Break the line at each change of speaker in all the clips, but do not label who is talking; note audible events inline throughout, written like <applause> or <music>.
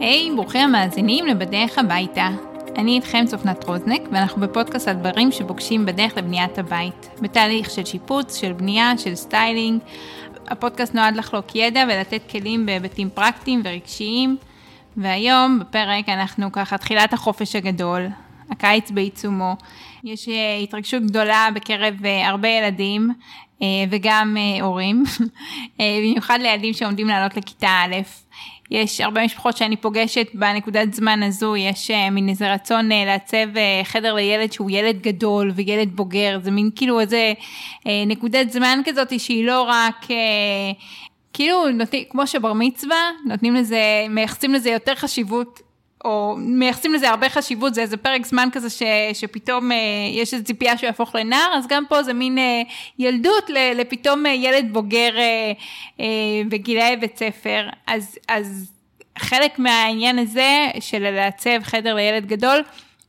היי, hey, ברוכים המאזינים לבדרך הביתה. אני איתכם צופנת רוזנק, ואנחנו בפודקאסט על דברים שפוגשים בדרך לבניית הבית. בתהליך של שיפוץ, של בנייה, של סטיילינג. הפודקאסט נועד לחלוק ידע ולתת כלים בהיבטים פרקטיים ורגשיים. והיום בפרק אנחנו ככה תחילת החופש הגדול, הקיץ בעיצומו. יש אה, התרגשות גדולה בקרב אה, הרבה ילדים אה, וגם הורים, <laughs> במיוחד לילדים שעומדים לעלות לכיתה א'. יש הרבה משפחות שאני פוגשת בנקודת זמן הזו, יש מין איזה רצון לעצב חדר לילד שהוא ילד גדול וילד בוגר, זה מין כאילו איזה נקודת זמן כזאת שהיא לא רק כאילו נותנים, כמו שבר מצווה, נותנים לזה, מייחסים לזה יותר חשיבות או מייחסים לזה הרבה חשיבות, זה איזה פרק זמן כזה ש, שפתאום אה, יש איזו ציפייה שהוא יהפוך לנער, אז גם פה זה מין אה, ילדות לפתאום אה, ילד בוגר אה, אה, בגילאי בית ספר. אז, אז חלק מהעניין הזה של לעצב חדר לילד גדול,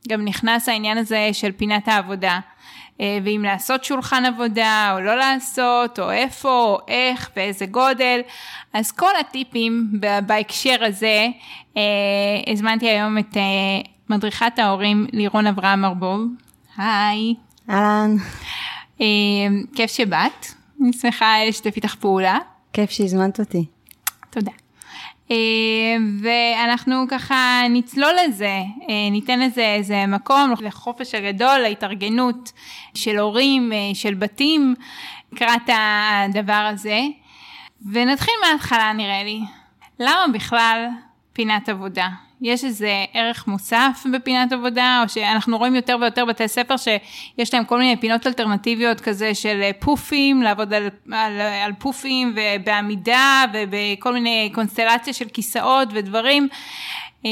גם נכנס העניין הזה של פינת העבודה. אה, ואם לעשות שולחן עבודה או לא לעשות, או איפה, או איך, ואיזה גודל. אז כל הטיפים בהקשר הזה, אה, הזמנתי היום את אה, מדריכת ההורים לירון אברהם ארבוב. היי.
אהלן.
כיף שבאת, אני שמחה לשתף איתך פעולה.
כיף שהזמנת אותי.
תודה. אה, ואנחנו ככה נצלול לזה, אה, ניתן לזה איזה מקום לחופש הגדול, להתארגנות של הורים, אה, של בתים, לקראת הדבר הזה. ונתחיל מההתחלה נראה לי. למה בכלל פינת עבודה? יש איזה ערך מוסף בפינת עבודה, או שאנחנו רואים יותר ויותר בתי ספר שיש להם כל מיני פינות אלטרנטיביות כזה של פופים, לעבוד על, על, על פופים ובעמידה ובכל מיני קונסטלציה של כיסאות ודברים. אה,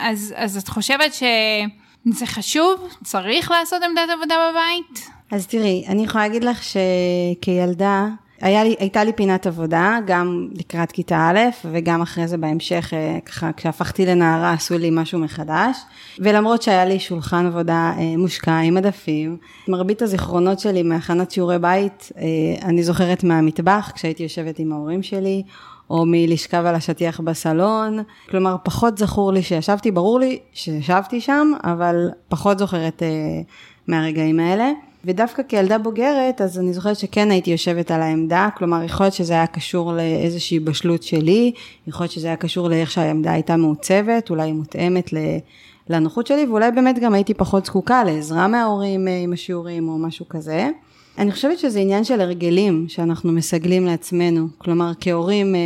אז, אז את חושבת שזה חשוב? צריך לעשות עמדת עבודה בבית?
אז תראי, אני יכולה להגיד לך שכילדה, היה לי, הייתה לי פינת עבודה, גם לקראת כיתה א', וגם אחרי זה בהמשך, אה, ככה, כשהפכתי לנערה עשו לי משהו מחדש. ולמרות שהיה לי שולחן עבודה אה, מושקע עם מדפים, מרבית הזיכרונות שלי מהכנת שיעורי בית, אה, אני זוכרת מהמטבח, כשהייתי יושבת עם ההורים שלי, או מלשכב על השטיח בסלון. כלומר, פחות זכור לי שישבתי, ברור לי שישבתי שם, אבל פחות זוכרת מהרגעים האלה. ודווקא כילדה בוגרת, אז אני זוכרת שכן הייתי יושבת על העמדה, כלומר, יכול להיות שזה היה קשור לאיזושהי בשלות שלי, יכול להיות שזה היה קשור לאיך שהעמדה הייתה מעוצבת, אולי מותאמת לנוחות שלי, ואולי באמת גם הייתי פחות זקוקה לעזרה מההורים אה, עם השיעורים או משהו כזה. אני חושבת שזה עניין של הרגלים שאנחנו מסגלים לעצמנו, כלומר כהורים, אה,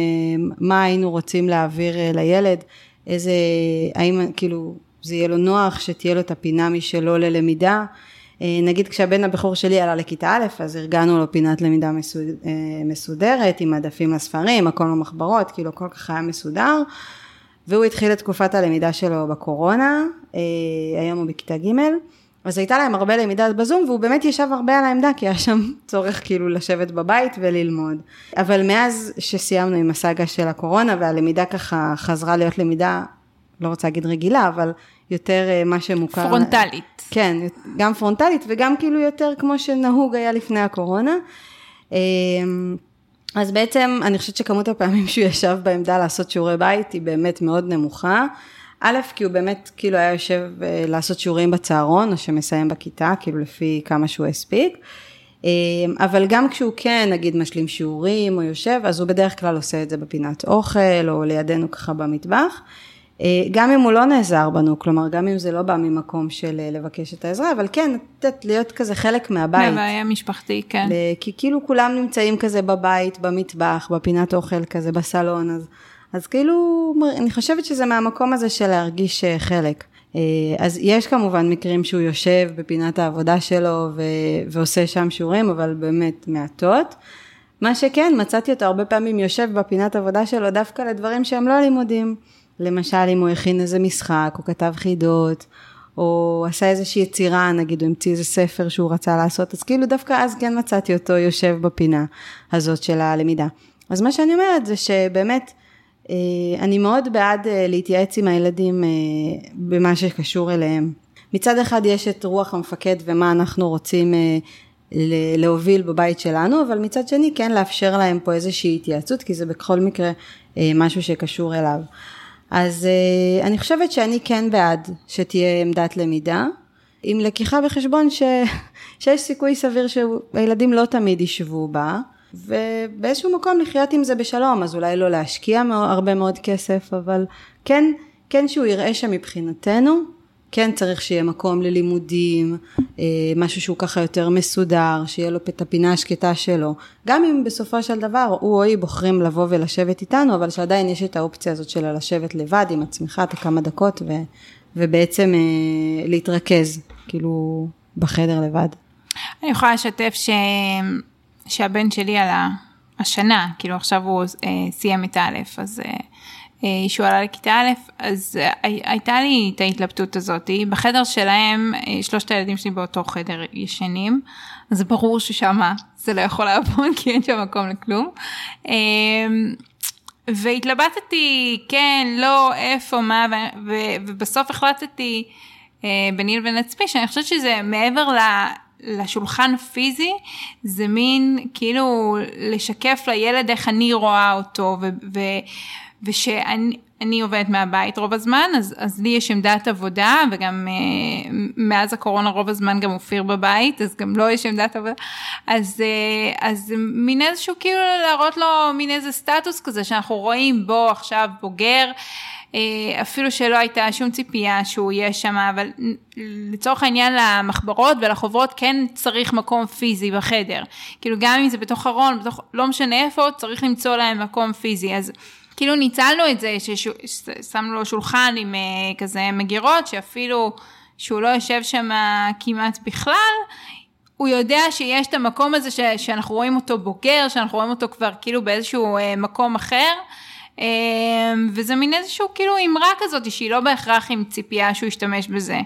מה היינו רוצים להעביר אה, לילד, איזה, האם כאילו זה יהיה לו נוח, שתהיה לו את הפינה משלו ללמידה, נגיד כשהבן הבכור שלי עלה לכיתה א', אז ארגנו לו פינת למידה אה, מסודרת, עם עדפים לספרים, הכל במחברות, כאילו הכל ככה היה מסודר, והוא התחיל את תקופת הלמידה שלו בקורונה, אה, היום הוא בכיתה ג', אז הייתה להם הרבה למידה בזום, והוא באמת ישב הרבה על העמדה, כי היה שם <laughs> צורך כאילו לשבת בבית וללמוד. אבל מאז שסיימנו עם הסאגה של הקורונה, והלמידה ככה חזרה להיות למידה, לא רוצה להגיד רגילה, אבל יותר אה, מה שמוכר.
פרונטלית.
כן, גם פרונטלית וגם כאילו יותר כמו שנהוג היה לפני הקורונה. אמ, אז בעצם אני חושבת שכמות הפעמים שהוא ישב בעמדה לעשות שיעורי בית היא באמת מאוד נמוכה. א', כי הוא באמת כאילו היה יושב אה, לעשות שיעורים בצהרון, או שמסיים בכיתה, כאילו לפי כמה שהוא הספיק. אמ, אבל גם כשהוא כן, נגיד, משלים שיעורים או יושב, אז הוא בדרך כלל עושה את זה בפינת אוכל, או לידינו ככה במטבח. אה, גם אם הוא לא נעזר בנו, כלומר גם אם זה לא בא ממקום של אה, לבקש את העזרה, אבל כן, לתת, להיות כזה חלק מהבית.
מהבעיה משפחתי, כן.
כי כאילו כולם נמצאים כזה בבית, במטבח, בפינת אוכל כזה, בסלון, אז, אז כאילו, אני חושבת שזה מהמקום הזה של להרגיש אה, חלק. אז יש כמובן מקרים שהוא יושב בפינת העבודה שלו ו- ועושה שם שיעורים, אבל באמת מעטות. מה שכן, מצאתי אותו הרבה פעמים יושב בפינת עבודה שלו דווקא לדברים שהם לא לימודים. למשל אם הוא הכין איזה משחק, או כתב חידות, או עשה איזושהי יצירה, נגיד הוא המציא איזה ספר שהוא רצה לעשות, אז כאילו דווקא אז כן מצאתי אותו יושב בפינה הזאת של הלמידה. אז מה שאני אומרת זה שבאמת, אה, אני מאוד בעד אה, להתייעץ עם הילדים אה, במה שקשור אליהם. מצד אחד יש את רוח המפקד ומה אנחנו רוצים להוביל בבית שלנו, אבל מצד שני כן לאפשר להם פה איזושהי התייעצות, כי זה בכל מקרה משהו שקשור אליו. אז uh, אני חושבת שאני כן בעד שתהיה עמדת למידה, עם לקיחה בחשבון ש... <laughs> שיש סיכוי סביר שהילדים לא תמיד ישבו בה, ובאיזשהו מקום לחיות עם זה בשלום, אז אולי לא להשקיע הרבה מאוד כסף, אבל כן, כן שהוא יראה שמבחינתנו, כן צריך שיהיה מקום ללימודים, אה, משהו שהוא ככה יותר מסודר, שיהיה לו את הפינה השקטה שלו. גם אם בסופו של דבר הוא או היא בוחרים לבוא ולשבת איתנו, אבל שעדיין יש את האופציה הזאת של לשבת לבד עם עצמך את הכמה דקות ו, ובעצם אה, להתרכז, כאילו, בחדר לבד.
אני יכולה לשתף ש... שהבן שלי על השנה, כאילו עכשיו הוא אה, סיים את א', אז שהוא עלה לכיתה א', אז אה, הייתה לי את ההתלבטות הזאת. בחדר שלהם, אה, שלושת הילדים שלי באותו חדר ישנים, אז ברור ששם זה לא יכול לעבוד, <laughs> כי אין שם מקום לכלום. אה, והתלבטתי, כן, לא, איפה, מה, ובסוף החלטתי אה, ביני לבין עצמי, שאני חושבת שזה מעבר ל... לשולחן פיזי, זה מין כאילו לשקף לילד איך אני רואה אותו, ו, ו, ושאני עובדת מהבית רוב הזמן, אז, אז לי יש עמדת עבודה, וגם uh, מאז הקורונה רוב הזמן גם אופיר בבית, אז גם לו לא יש עמדת עבודה. אז, uh, אז מין איזשהו כאילו להראות לו מין איזה סטטוס כזה שאנחנו רואים בו עכשיו בוגר. אה, אפילו שלא הייתה שום ציפייה שהוא יהיה שם, אבל לצורך העניין למחברות ולחוברות כן צריך מקום פיזי בחדר. כאילו גם אם זה בתוך ארון, בתוך, לא משנה איפה, צריך למצוא להם מקום פיזי. אז כאילו ניצלנו את זה, ששמנו לו שולחן עם אה, כזה מגירות, שאפילו שהוא לא יושב שם כמעט בכלל, הוא יודע שיש את המקום הזה ש, שאנחנו רואים אותו בוגר, שאנחנו רואים אותו כבר כאילו באיזשהו אה, מקום אחר. אה, וזה מין איזשהו כאילו אמרה כזאת שהיא לא בהכרח עם ציפייה שהוא ישתמש בזה.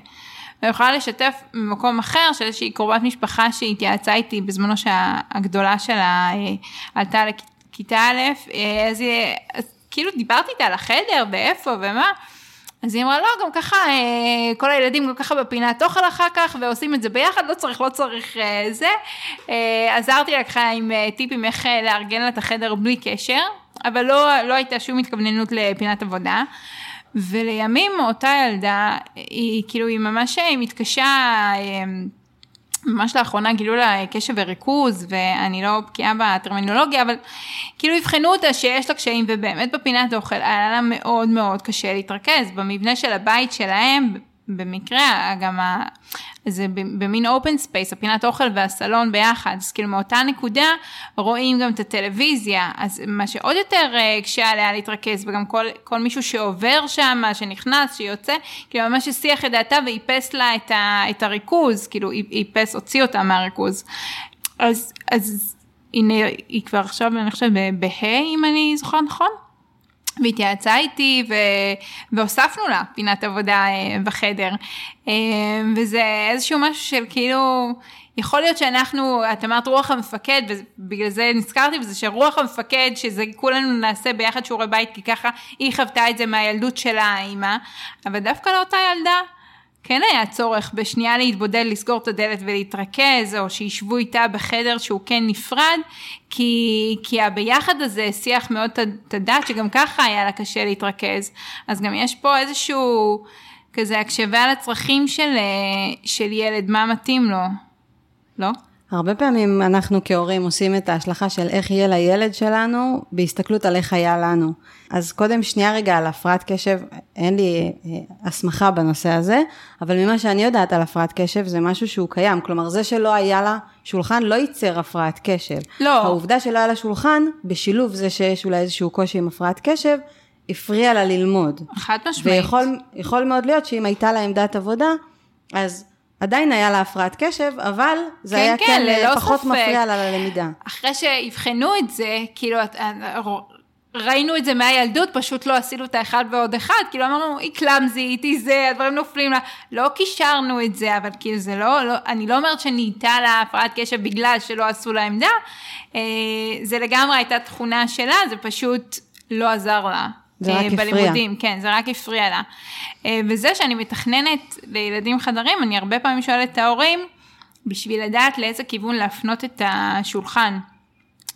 אני יכולה לשתף ממקום אחר של איזושהי קרובת משפחה שהתייעצה איתי בזמנו שהגדולה שלה עלתה לכיתה א', אז, אז כאילו דיברתי איתה על החדר ואיפה ומה, אז היא אמרה, לא, גם ככה, אה, כל הילדים גם ככה בפינת אוכל אחר כך, ועושים את זה ביחד, לא צריך, לא צריך אה, זה. אה, עזרתי לה ככה עם טיפים איך לארגן לה את החדר בלי קשר, אבל לא, לא הייתה שום התכווננות לפינת עבודה. ולימים אותה ילדה, היא כאילו, היא ממש מתקשה, ממש לאחרונה גילו לה קשב וריכוז, ואני לא בקיאה בטרמינולוגיה, אבל כאילו אבחנו אותה שיש לה קשיים, ובאמת בפינת אוכל היה לה מאוד מאוד קשה להתרכז. במבנה של הבית שלהם, במקרה, גם. זה במין open space, הפינת אוכל והסלון ביחד, אז כאילו מאותה נקודה רואים גם את הטלוויזיה, אז מה שעוד יותר אה, הקשה עליה להתרכז, וגם כל, כל מישהו שעובר שם, שנכנס, שיוצא, כאילו ממש הסיח את דעתה ואיפס לה את, ה, את הריכוז, כאילו איפס, הוציא אותה מהריכוז. אז, אז הנה, היא כבר עכשיו, אני חושבת, בה' אם אני זוכרת נכון? והתייעצה איתי ו... והוספנו לה פינת עבודה אה, בחדר. אה, וזה איזשהו משהו של כאילו, יכול להיות שאנחנו, את אמרת רוח המפקד, ובגלל זה נזכרתי בזה, שרוח המפקד, שזה כולנו נעשה ביחד שיעורי בית, כי ככה היא חוותה את זה מהילדות שלה, האימא, אבל דווקא לאותה ילדה, כן היה צורך בשנייה להתבודד, לסגור את הדלת ולהתרכז, או שישבו איתה בחדר שהוא כן נפרד, כי, כי הביחד הזה הסיח מאוד את הדעת, שגם ככה היה לה קשה להתרכז. אז גם יש פה איזשהו כזה הקשבה לצרכים של, אה, של ילד, מה מתאים לו, לא?
הרבה פעמים אנחנו כהורים עושים את ההשלכה של איך יהיה לילד שלנו, בהסתכלות על איך היה לנו. אז קודם שנייה רגע על הפרעת קשב, אין לי אה, הסמכה בנושא הזה, אבל ממה שאני יודעת על הפרעת קשב זה משהו שהוא קיים. כלומר, זה שלא היה לה שולחן לא ייצר הפרעת קשב.
לא.
העובדה שלא היה לה שולחן, בשילוב זה שיש אולי איזשהו קושי עם הפרעת קשב, הפריע לה ללמוד.
חד משמעית.
ויכול מאוד להיות שאם הייתה לה עמדת עבודה, אז... עדיין היה לה הפרעת קשב, אבל זה כן, היה כן, כן אה, פחות ספק. מפריע לה ללמידה.
אחרי שיבחנו את זה, כאילו, אה, ראינו את זה מהילדות, פשוט לא עשינו את האחד ועוד אחד, כאילו אמרנו, היא קלאמזית, היא זה, הדברים נופלים לה, לא קישרנו את זה, אבל כאילו זה לא, לא אני לא אומרת שנהייתה לה הפרעת קשב בגלל שלא עשו לה עמדה, אה, זה לגמרי הייתה תכונה שלה, זה פשוט לא עזר לה.
זה רק הפריע.
בלימודים, כן, זה רק הפריע לה. אה, וזה שאני מתכננת לילדים חדרים, אני הרבה פעמים שואלת את ההורים, בשביל לדעת לאיזה כיוון להפנות את השולחן.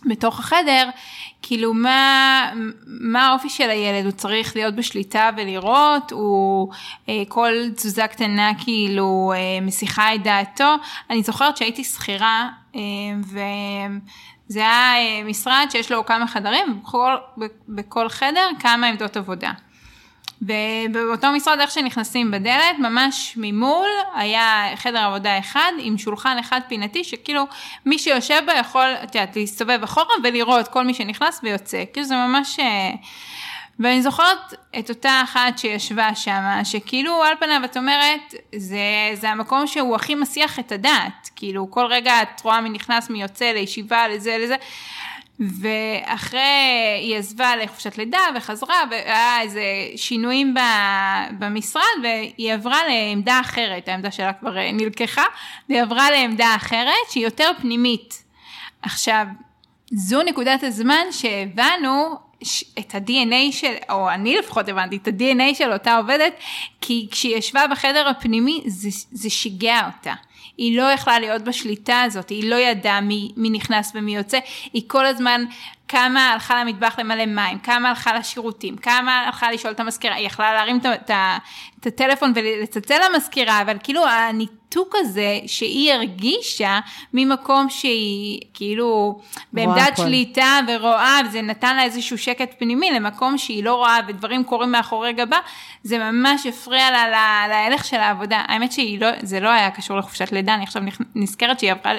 בתוך החדר, כאילו מה, מה האופי של הילד, הוא צריך להיות בשליטה ולראות, הוא אה, כל תזוזה קטנה כאילו אה, מסיחה את דעתו. אני זוכרת שהייתי שכירה אה, וזה היה אה, משרד שיש לו כמה חדרים, ובכל, בכל חדר כמה עמדות עבודה. ובאותו משרד איך שנכנסים בדלת, ממש ממול היה חדר עבודה אחד עם שולחן אחד פינתי, שכאילו מי שיושב בה יכול, את יודעת, להסתובב אחורה ולראות כל מי שנכנס ויוצא, כאילו זה ממש... אה, ואני זוכרת את אותה אחת שישבה שם, שכאילו על פניו את אומרת, זה, זה המקום שהוא הכי מסיח את הדעת, כאילו כל רגע את רואה מי נכנס, מי יוצא לישיבה, לזה, לזה, ואחרי היא עזבה לחופשת לידה וחזרה והיה איזה שינויים במשרד והיא עברה לעמדה אחרת, העמדה שלה כבר נלקחה, והיא עברה לעמדה אחרת שהיא יותר פנימית. עכשיו, זו נקודת הזמן שהבנו את ה-DNA של, או אני לפחות הבנתי את ה-DNA של אותה עובדת, כי כשהיא ישבה בחדר הפנימי זה, זה שיגע אותה. היא לא יכלה להיות בשליטה הזאת, היא לא ידעה מי, מי נכנס ומי יוצא, היא כל הזמן כמה הלכה למטבח למלא מים, כמה הלכה לשירותים, כמה הלכה לשאול את המזכירה, היא יכלה להרים את, את הטלפון ולצלצל למזכירה, אבל כאילו הניתוק הזה שהיא הרגישה ממקום שהיא כאילו בעמדת שליטה ורואה, וזה נתן לה איזשהו שקט פנימי למקום שהיא לא רואה ודברים קורים מאחורי גבה, זה ממש הפריע לה להלך של העבודה. האמת שזה לא היה קשור לחופשת לידה, אני עכשיו נזכרת שהיא עברה...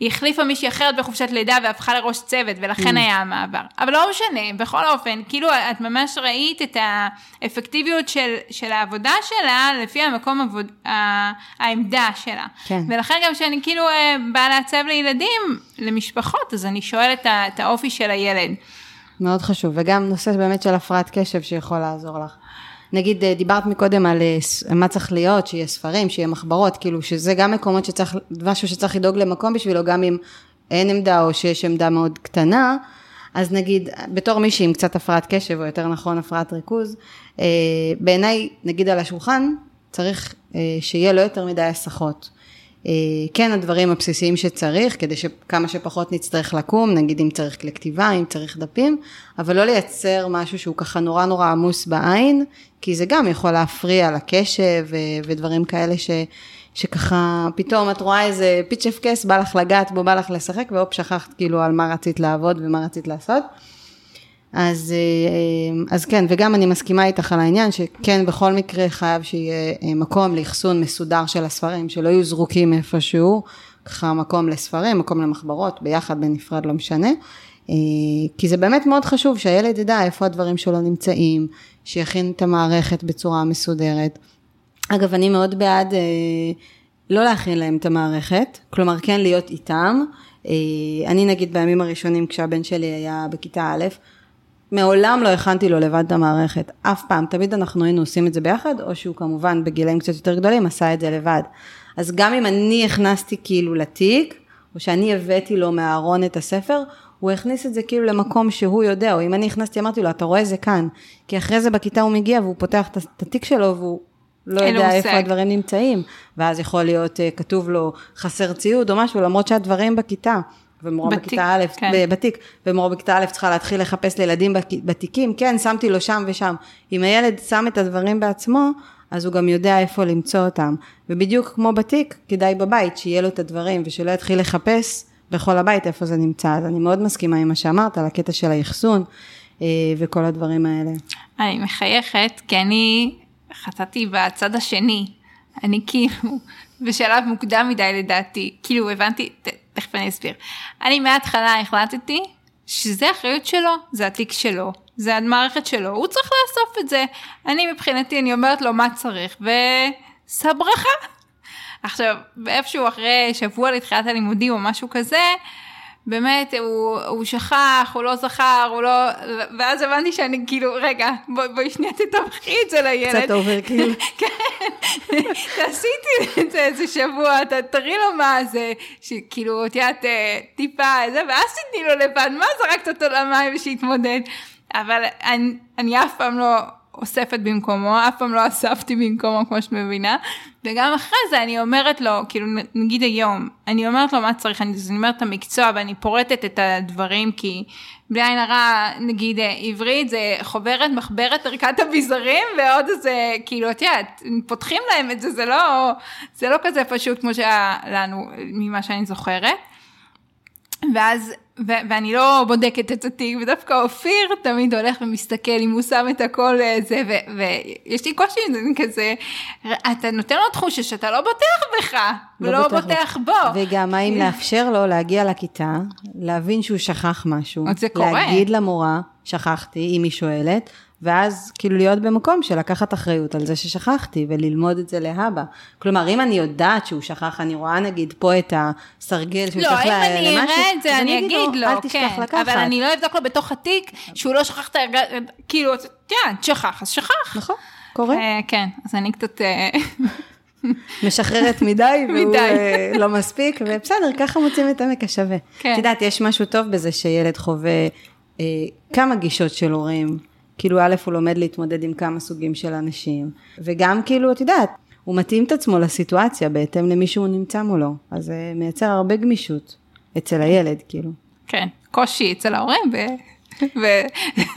היא החליפה מישהי אחרת בחופשת לידה והפכה לראש צוות, ולכן mm. היה המעבר. אבל לא משנה, בכל אופן, כאילו את ממש ראית את האפקטיביות של, של העבודה שלה לפי המקום עבוד, העמדה שלה. כן. ולכן גם כשאני כאילו אה, באה לעצב לילדים, למשפחות, אז אני שואלת את האופי של הילד.
מאוד חשוב, וגם נושא באמת של הפרעת קשב שיכול לעזור לך. נגיד אה, דיברת מקודם על אה, מה צריך להיות, שיהיה ספרים, שיהיה מחברות, כאילו שזה גם מקומות שצריך, משהו שצריך לדאוג למקום בשבילו, גם אם אין עמדה או שיש עמדה מאוד קטנה, אז נגיד, בתור מישהי עם קצת הפרעת קשב, או יותר נכון הפרעת ריכוז, אה, בעיניי, נגיד על השולחן, צריך שיהיה לא יותר מדי הסחות. כן הדברים הבסיסיים שצריך, כדי שכמה שפחות נצטרך לקום, נגיד אם צריך לכתיבה, אם צריך דפים, אבל לא לייצר משהו שהוא ככה נורא נורא עמוס בעין, כי זה גם יכול להפריע לקשב ודברים כאלה ש, שככה פתאום את רואה איזה פיצ'ף קס, בא לך לגעת בו, בא לך לשחק, והופ שכחת כאילו על מה רצית לעבוד ומה רצית לעשות. אז, אה, אז כן, וגם אני מסכימה איתך על העניין שכן בכל מקרה חייב שיהיה אה, מקום לאחסון מסודר של הספרים, שלא יהיו זרוקים איפשהו, ככה מקום לספרים, מקום למחברות, ביחד, בנפרד, לא משנה. אה, כי זה באמת מאוד חשוב שהילד ידע איפה הדברים שלו נמצאים, שיכין את המערכת בצורה מסודרת. אגב, אני מאוד בעד אה, לא להכין להם את המערכת, כלומר כן להיות איתם. אה, אני נגיד בימים הראשונים כשהבן שלי היה בכיתה א', מעולם לא הכנתי לו לבד את המערכת, אף פעם, תמיד אנחנו היינו עושים את זה ביחד, או שהוא כמובן בגילאים קצת יותר גדולים עשה את זה לבד. אז גם אם אני הכנסתי כאילו לתיק, או שאני הבאתי לו מהארון את הספר, הוא הכניס את זה כאילו למקום שהוא יודע, או אם אני הכנסתי, אמרתי לו, אתה רואה זה כאן. כי אחרי זה בכיתה הוא מגיע והוא פותח את התיק שלו והוא לא יודע איפה סק. הדברים נמצאים. ואז יכול להיות uh, כתוב לו חסר ציוד או משהו, למרות שהדברים בכיתה. ומורה בתיק, בכיתה א', כן. בתיק, ומורה בכיתה א' צריכה להתחיל לחפש לילדים בתיקים, כן, שמתי לו שם ושם. אם הילד שם את הדברים בעצמו, אז הוא גם יודע איפה למצוא אותם. ובדיוק כמו בתיק, כדאי בבית שיהיה לו את הדברים ושלא יתחיל לחפש בכל הבית איפה זה נמצא. אז אני מאוד מסכימה עם מה שאמרת על הקטע של האחסון אה, וכל הדברים האלה.
אני מחייכת כי אני חטאתי בצד השני. אני כאילו בשלב מוקדם מדי לדעתי, כאילו הבנתי, תכף אני אסביר. אני מההתחלה החלטתי שזה אחריות שלו, זה התיק שלו, זה המערכת שלו, הוא צריך לאסוף את זה. אני מבחינתי, אני אומרת לו מה צריך, וסברכה. עכשיו, איפשהו אחרי שבוע לתחילת הלימודים או משהו כזה, באמת, הוא, הוא שכח, הוא לא זכר, הוא לא... ואז הבנתי שאני כאילו, רגע, בואי בוא שנייה תתווכי את זה לילד.
קצת overkill. <laughs>
כן, תעשיתי את זה איזה שבוע, תראי לו מה זה, שכאילו, את יודעת, אה, טיפה, זה, ואז תתני לו לבד, מה זרקת אותו למים ושיתמודד? אבל אני, אני אף פעם לא... אוספת במקומו, אף פעם לא אספתי במקומו כמו שאת מבינה, וגם אחרי זה אני אומרת לו, כאילו נגיד היום, אני אומרת לו מה צריך, אני, אני אומרת את המקצוע ואני פורטת את הדברים, כי בלי עין הרע, נגיד אה, עברית זה חוברת, מחברת ערכת אביזרים, ועוד איזה, כאילו, את יודעת, פותחים להם את זה, זה לא, זה לא כזה פשוט כמו שהיה לנו, ממה שאני זוכרת. ואז ו- ואני לא בודקת את התיק, ודווקא אופיר תמיד הולך ומסתכל אם הוא שם את הכל אה, זה, ויש לי קושי עם זה כזה, אתה נותן לו תחושה שאתה לא בוטח בך, לא ולא בוטח, בוטח בו.
וגם האם לאפשר לו להגיע לכיתה, להבין שהוא שכח משהו,
זה קורה.
להגיד למורה, שכחתי, אם היא שואלת, ואז כאילו להיות במקום של לקחת אחריות על זה ששכחתי וללמוד את זה להבא. כלומר, אם אני יודעת שהוא שכח, אני רואה נגיד פה את הסרגל שהוא
לא,
צריך
למשהו, לא, אם אני אראה את זה, אני אגיד לו,
אל תשכח
כן,
לקחת.
אבל אני לא אבדוק לו בתוך התיק שהוא לא שכח את הרגע, כאילו, כן, שכח, אז שכח.
נכון, קורה.
אה, כן, אז אני קצת... אה, <laughs>
משחררת מדי, והוא. אה, לא מספיק, ובסדר, ככה מוצאים את עמק השווה.
כן.
את יודעת, יש משהו טוב בזה שילד חווה אה, כמה גישות של הורים. כאילו, א', הוא לומד להתמודד עם כמה סוגים של אנשים, וגם כאילו, את יודעת, הוא מתאים את עצמו לסיטואציה בהתאם למי שהוא נמצא מולו, אז זה מייצר הרבה גמישות אצל הילד, כאילו.
כן, קושי אצל ההורים, ו... ו-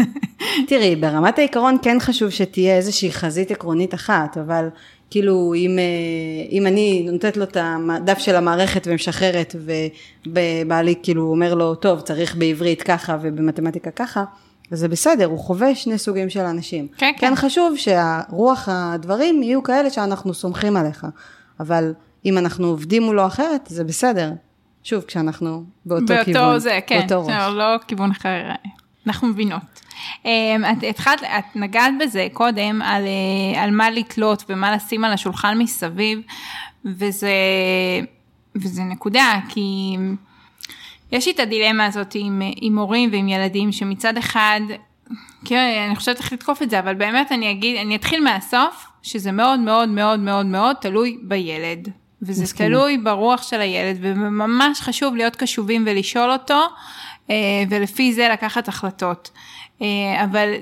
<laughs>
תראי, ברמת העיקרון כן חשוב שתהיה איזושהי חזית עקרונית אחת, אבל כאילו אם, אה, אם אני נותנת לו את הדף של המערכת ומשחררת ובעלי כאילו אומר לו, טוב, צריך בעברית ככה ובמתמטיקה ככה, אז זה בסדר, הוא חווה שני סוגים של אנשים.
כן,
כן
כן.
חשוב שהרוח הדברים יהיו כאלה שאנחנו סומכים עליך, אבל אם אנחנו עובדים מולו אחרת, זה בסדר. שוב, כשאנחנו באותו,
באותו
כיוון,
זה, כן,
באותו ראש.
לא, לא כיוון אחר, אנחנו מבינות. אמ, את התחלת, את נגעת בזה קודם, על, אה, על מה לתלות ומה לשים על השולחן מסביב, וזה, וזה נקודה, כי יש לי את הדילמה הזאת עם, עם הורים ועם ילדים, שמצד אחד, כאילו, אני חושבת איך לתקוף את זה, אבל באמת אני אגיד, אני אתחיל מהסוף, שזה מאוד מאוד מאוד מאוד מאוד תלוי בילד. וזה
מסכימה.
תלוי ברוח של הילד, וממש חשוב להיות קשובים ולשאול אותו, אה, ולפי זה לקחת החלטות. אה, אבל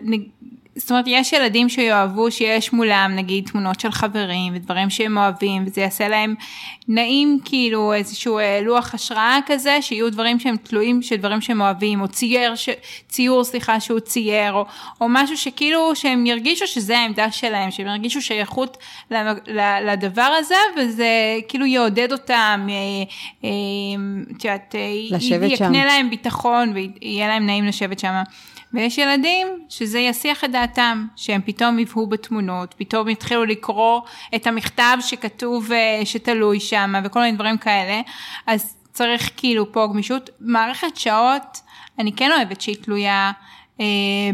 זאת אומרת, יש ילדים שיאהבו שיש מולם נגיד תמונות של חברים ודברים שהם אוהבים, וזה יעשה להם נעים כאילו איזשהו אה, לוח השראה כזה, שיהיו דברים שהם תלויים של דברים שהם אוהבים, או צייר, ש... ציור סליחה שהוא צייר, או, או משהו שכאילו שהם ירגישו שזה העמדה שלהם, שהם ירגישו שייכות לדבר הזה, וזה כאילו יעודד אותם, אה, אה, את יודעת, יקנה. להם ביטחון ויהיה להם נעים לשבת שם. ויש ילדים שזה יסיח את דעתם, שהם פתאום יבהו בתמונות, פתאום יתחילו לקרוא את המכתב שכתוב, אה, שתלוי שם, וכל מיני דברים כאלה, אז צריך כאילו פה גמישות. מערכת שעות, אני כן אוהבת שהיא תלויה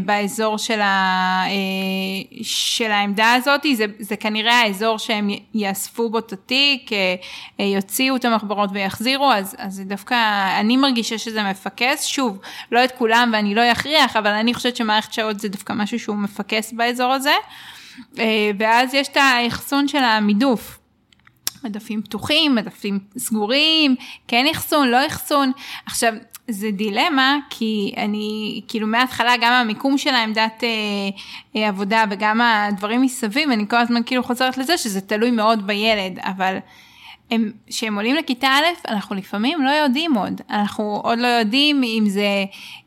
באזור של, ה, אה, של העמדה הזאת, זה, זה כנראה האזור שהם יאספו בו את התיק, אה, אה, יוציאו את המחברות ויחזירו, אז זה דווקא, אני מרגישה שזה מפקס, שוב, לא את כולם ואני לא אכריח, אבל אני חושבת שמערכת שעות זה דווקא משהו שהוא מפקס באזור הזה, אה, ואז יש את האחסון של המידוף. מדפים פתוחים, מדפים סגורים, כן אחסון, לא אחסון. עכשיו, זה דילמה, כי אני, כאילו מההתחלה, גם המיקום של העמדת אה, אה, עבודה וגם הדברים מסביב, אני כל הזמן כאילו חוזרת לזה שזה תלוי מאוד בילד, אבל הם, כשהם עולים לכיתה א', אנחנו לפעמים לא יודעים עוד. אנחנו עוד לא יודעים אם זה,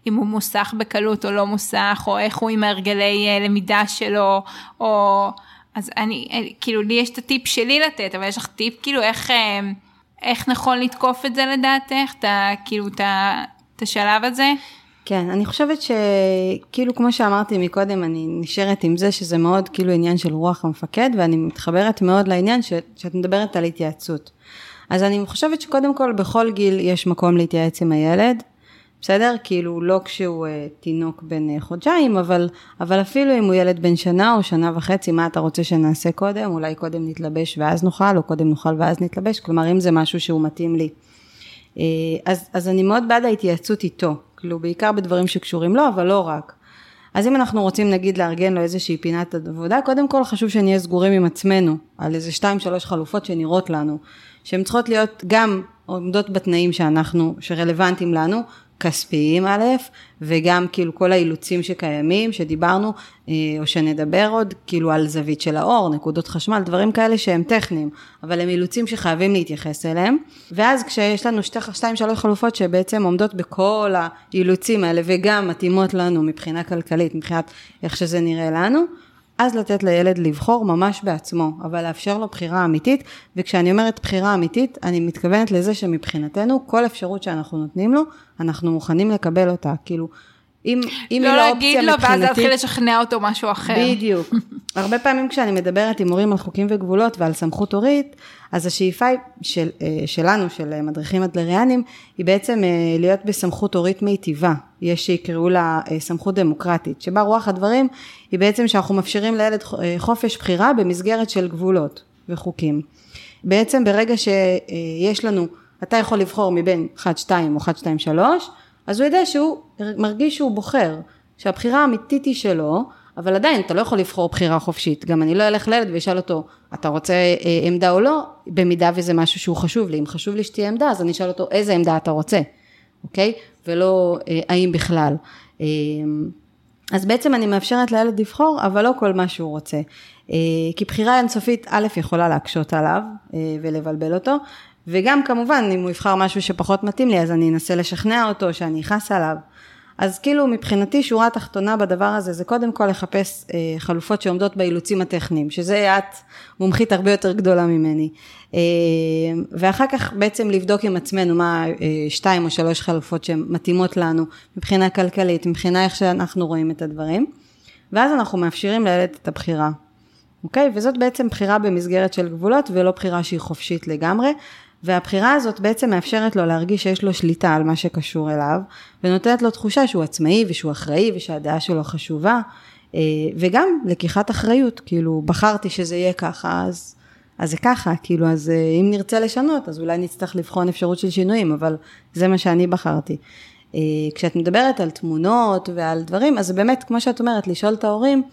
אם הוא מוסך בקלות או לא מוסך, או איך הוא עם הרגלי אה, למידה שלו, או... אז אני, אה, כאילו, לי יש את הטיפ שלי לתת, אבל יש לך טיפ, כאילו, איך, אה, איך נכון לתקוף את זה לדעתך? את ה, כאילו, את, ה, את השלב הזה?
כן, אני חושבת שכאילו כמו שאמרתי מקודם, אני נשארת עם זה שזה מאוד כאילו עניין של רוח המפקד, ואני מתחברת מאוד לעניין ש, שאת מדברת על התייעצות. אז אני חושבת שקודם כל בכל גיל יש מקום להתייעץ עם הילד, בסדר? כאילו לא כשהוא אה, תינוק בן אה, חודשיים, אבל, אבל אפילו אם הוא ילד בן שנה או שנה וחצי, מה אתה רוצה שנעשה קודם? אולי קודם נתלבש ואז נאכל, או קודם נאכל ואז נתלבש, כלומר אם זה משהו שהוא מתאים לי. אה, אז, אז אני מאוד בעד ההתייעצות איתו, כאילו בעיקר בדברים שקשורים לו, אבל לא רק. אז אם אנחנו רוצים נגיד לארגן לו איזושהי פינת עבודה, קודם כל חשוב שנהיה סגורים עם עצמנו, על איזה שתיים שלוש חלופות שנראות לנו, שהן צריכות להיות גם עומדות בתנאים שאנחנו, שרלוונטיים לנו, כספיים א', וגם כאילו כל האילוצים שקיימים, שדיברנו, אה, או שנדבר עוד, כאילו על זווית של האור, נקודות חשמל, דברים כאלה שהם טכניים, אבל הם אילוצים שחייבים להתייחס אליהם. ואז כשיש לנו שתי, שתיים, שלוש חלופות שבעצם עומדות בכל האילוצים האלה, וגם מתאימות לנו מבחינה כלכלית, מבחינת איך שזה נראה לנו, אז לתת לילד לבחור ממש בעצמו, אבל לאפשר לו בחירה אמיתית, וכשאני אומרת בחירה אמיתית, אני מתכוונת לזה שמבחינתנו, כל אפשרות שאנחנו נותנים לו, אנחנו מוכנים לקבל אותה, כאילו, אם, אם
לא
היא לא
להגיד לו, ואז להתחיל לשכנע אותו משהו אחר.
בדיוק. <laughs> הרבה פעמים כשאני מדברת עם הורים על חוקים וגבולות ועל סמכות הורית, אז השאיפה של, אה, שלנו, של מדריכים אדלריאנים, היא בעצם אה, להיות בסמכות הורית מיטיבה. יש שיקראו לה אה, סמכות דמוקרטית, שבה רוח הדברים היא בעצם שאנחנו מאפשרים לילד חופש בחירה במסגרת של גבולות וחוקים. בעצם ברגע שיש לנו, אתה יכול לבחור מבין 1, 2 או 1, 2, 3, אז הוא יודע שהוא מרגיש שהוא בוחר, שהבחירה האמיתית היא שלו, אבל עדיין אתה לא יכול לבחור בחירה חופשית. גם אני לא אלך לילד ואשאל אותו, אתה רוצה אה, עמדה או לא, במידה וזה משהו שהוא חשוב לי. אם חשוב לי שתהיה עמדה, אז אני אשאל אותו איזה עמדה אתה רוצה, אוקיי? ולא אה, האם בכלל. אה, אז בעצם אני מאפשרת לילד לבחור, אבל לא כל מה שהוא רוצה. אה, כי בחירה אינסופית, א', יכולה להקשות עליו אה, ולבלבל אותו, וגם כמובן, אם הוא יבחר משהו שפחות מתאים לי, אז אני אנסה לשכנע אותו, שאני אכעס עליו. אז כאילו מבחינתי שורה תחתונה בדבר הזה זה קודם כל לחפש אה, חלופות שעומדות באילוצים הטכניים, שזה את מומחית הרבה יותר גדולה ממני. אה, ואחר כך בעצם לבדוק עם עצמנו מה אה, שתיים או שלוש חלופות שמתאימות לנו מבחינה כלכלית, מבחינה איך שאנחנו רואים את הדברים. ואז אנחנו מאפשרים לילד את הבחירה. אוקיי? וזאת בעצם בחירה במסגרת של גבולות ולא בחירה שהיא חופשית לגמרי. והבחירה הזאת בעצם מאפשרת לו להרגיש שיש לו שליטה על מה שקשור אליו, ונותנת לו תחושה שהוא עצמאי ושהוא אחראי ושהדעה שלו חשובה, אה, וגם לקיחת אחריות, כאילו בחרתי שזה יהיה ככה, אז, אז זה ככה, כאילו אז אה, אם נרצה לשנות, אז אולי נצטרך לבחון אפשרות של שינויים, אבל זה מה שאני בחרתי. אה, כשאת מדברת על תמונות ועל דברים, אז באמת, כמו שאת אומרת, לשאול את ההורים,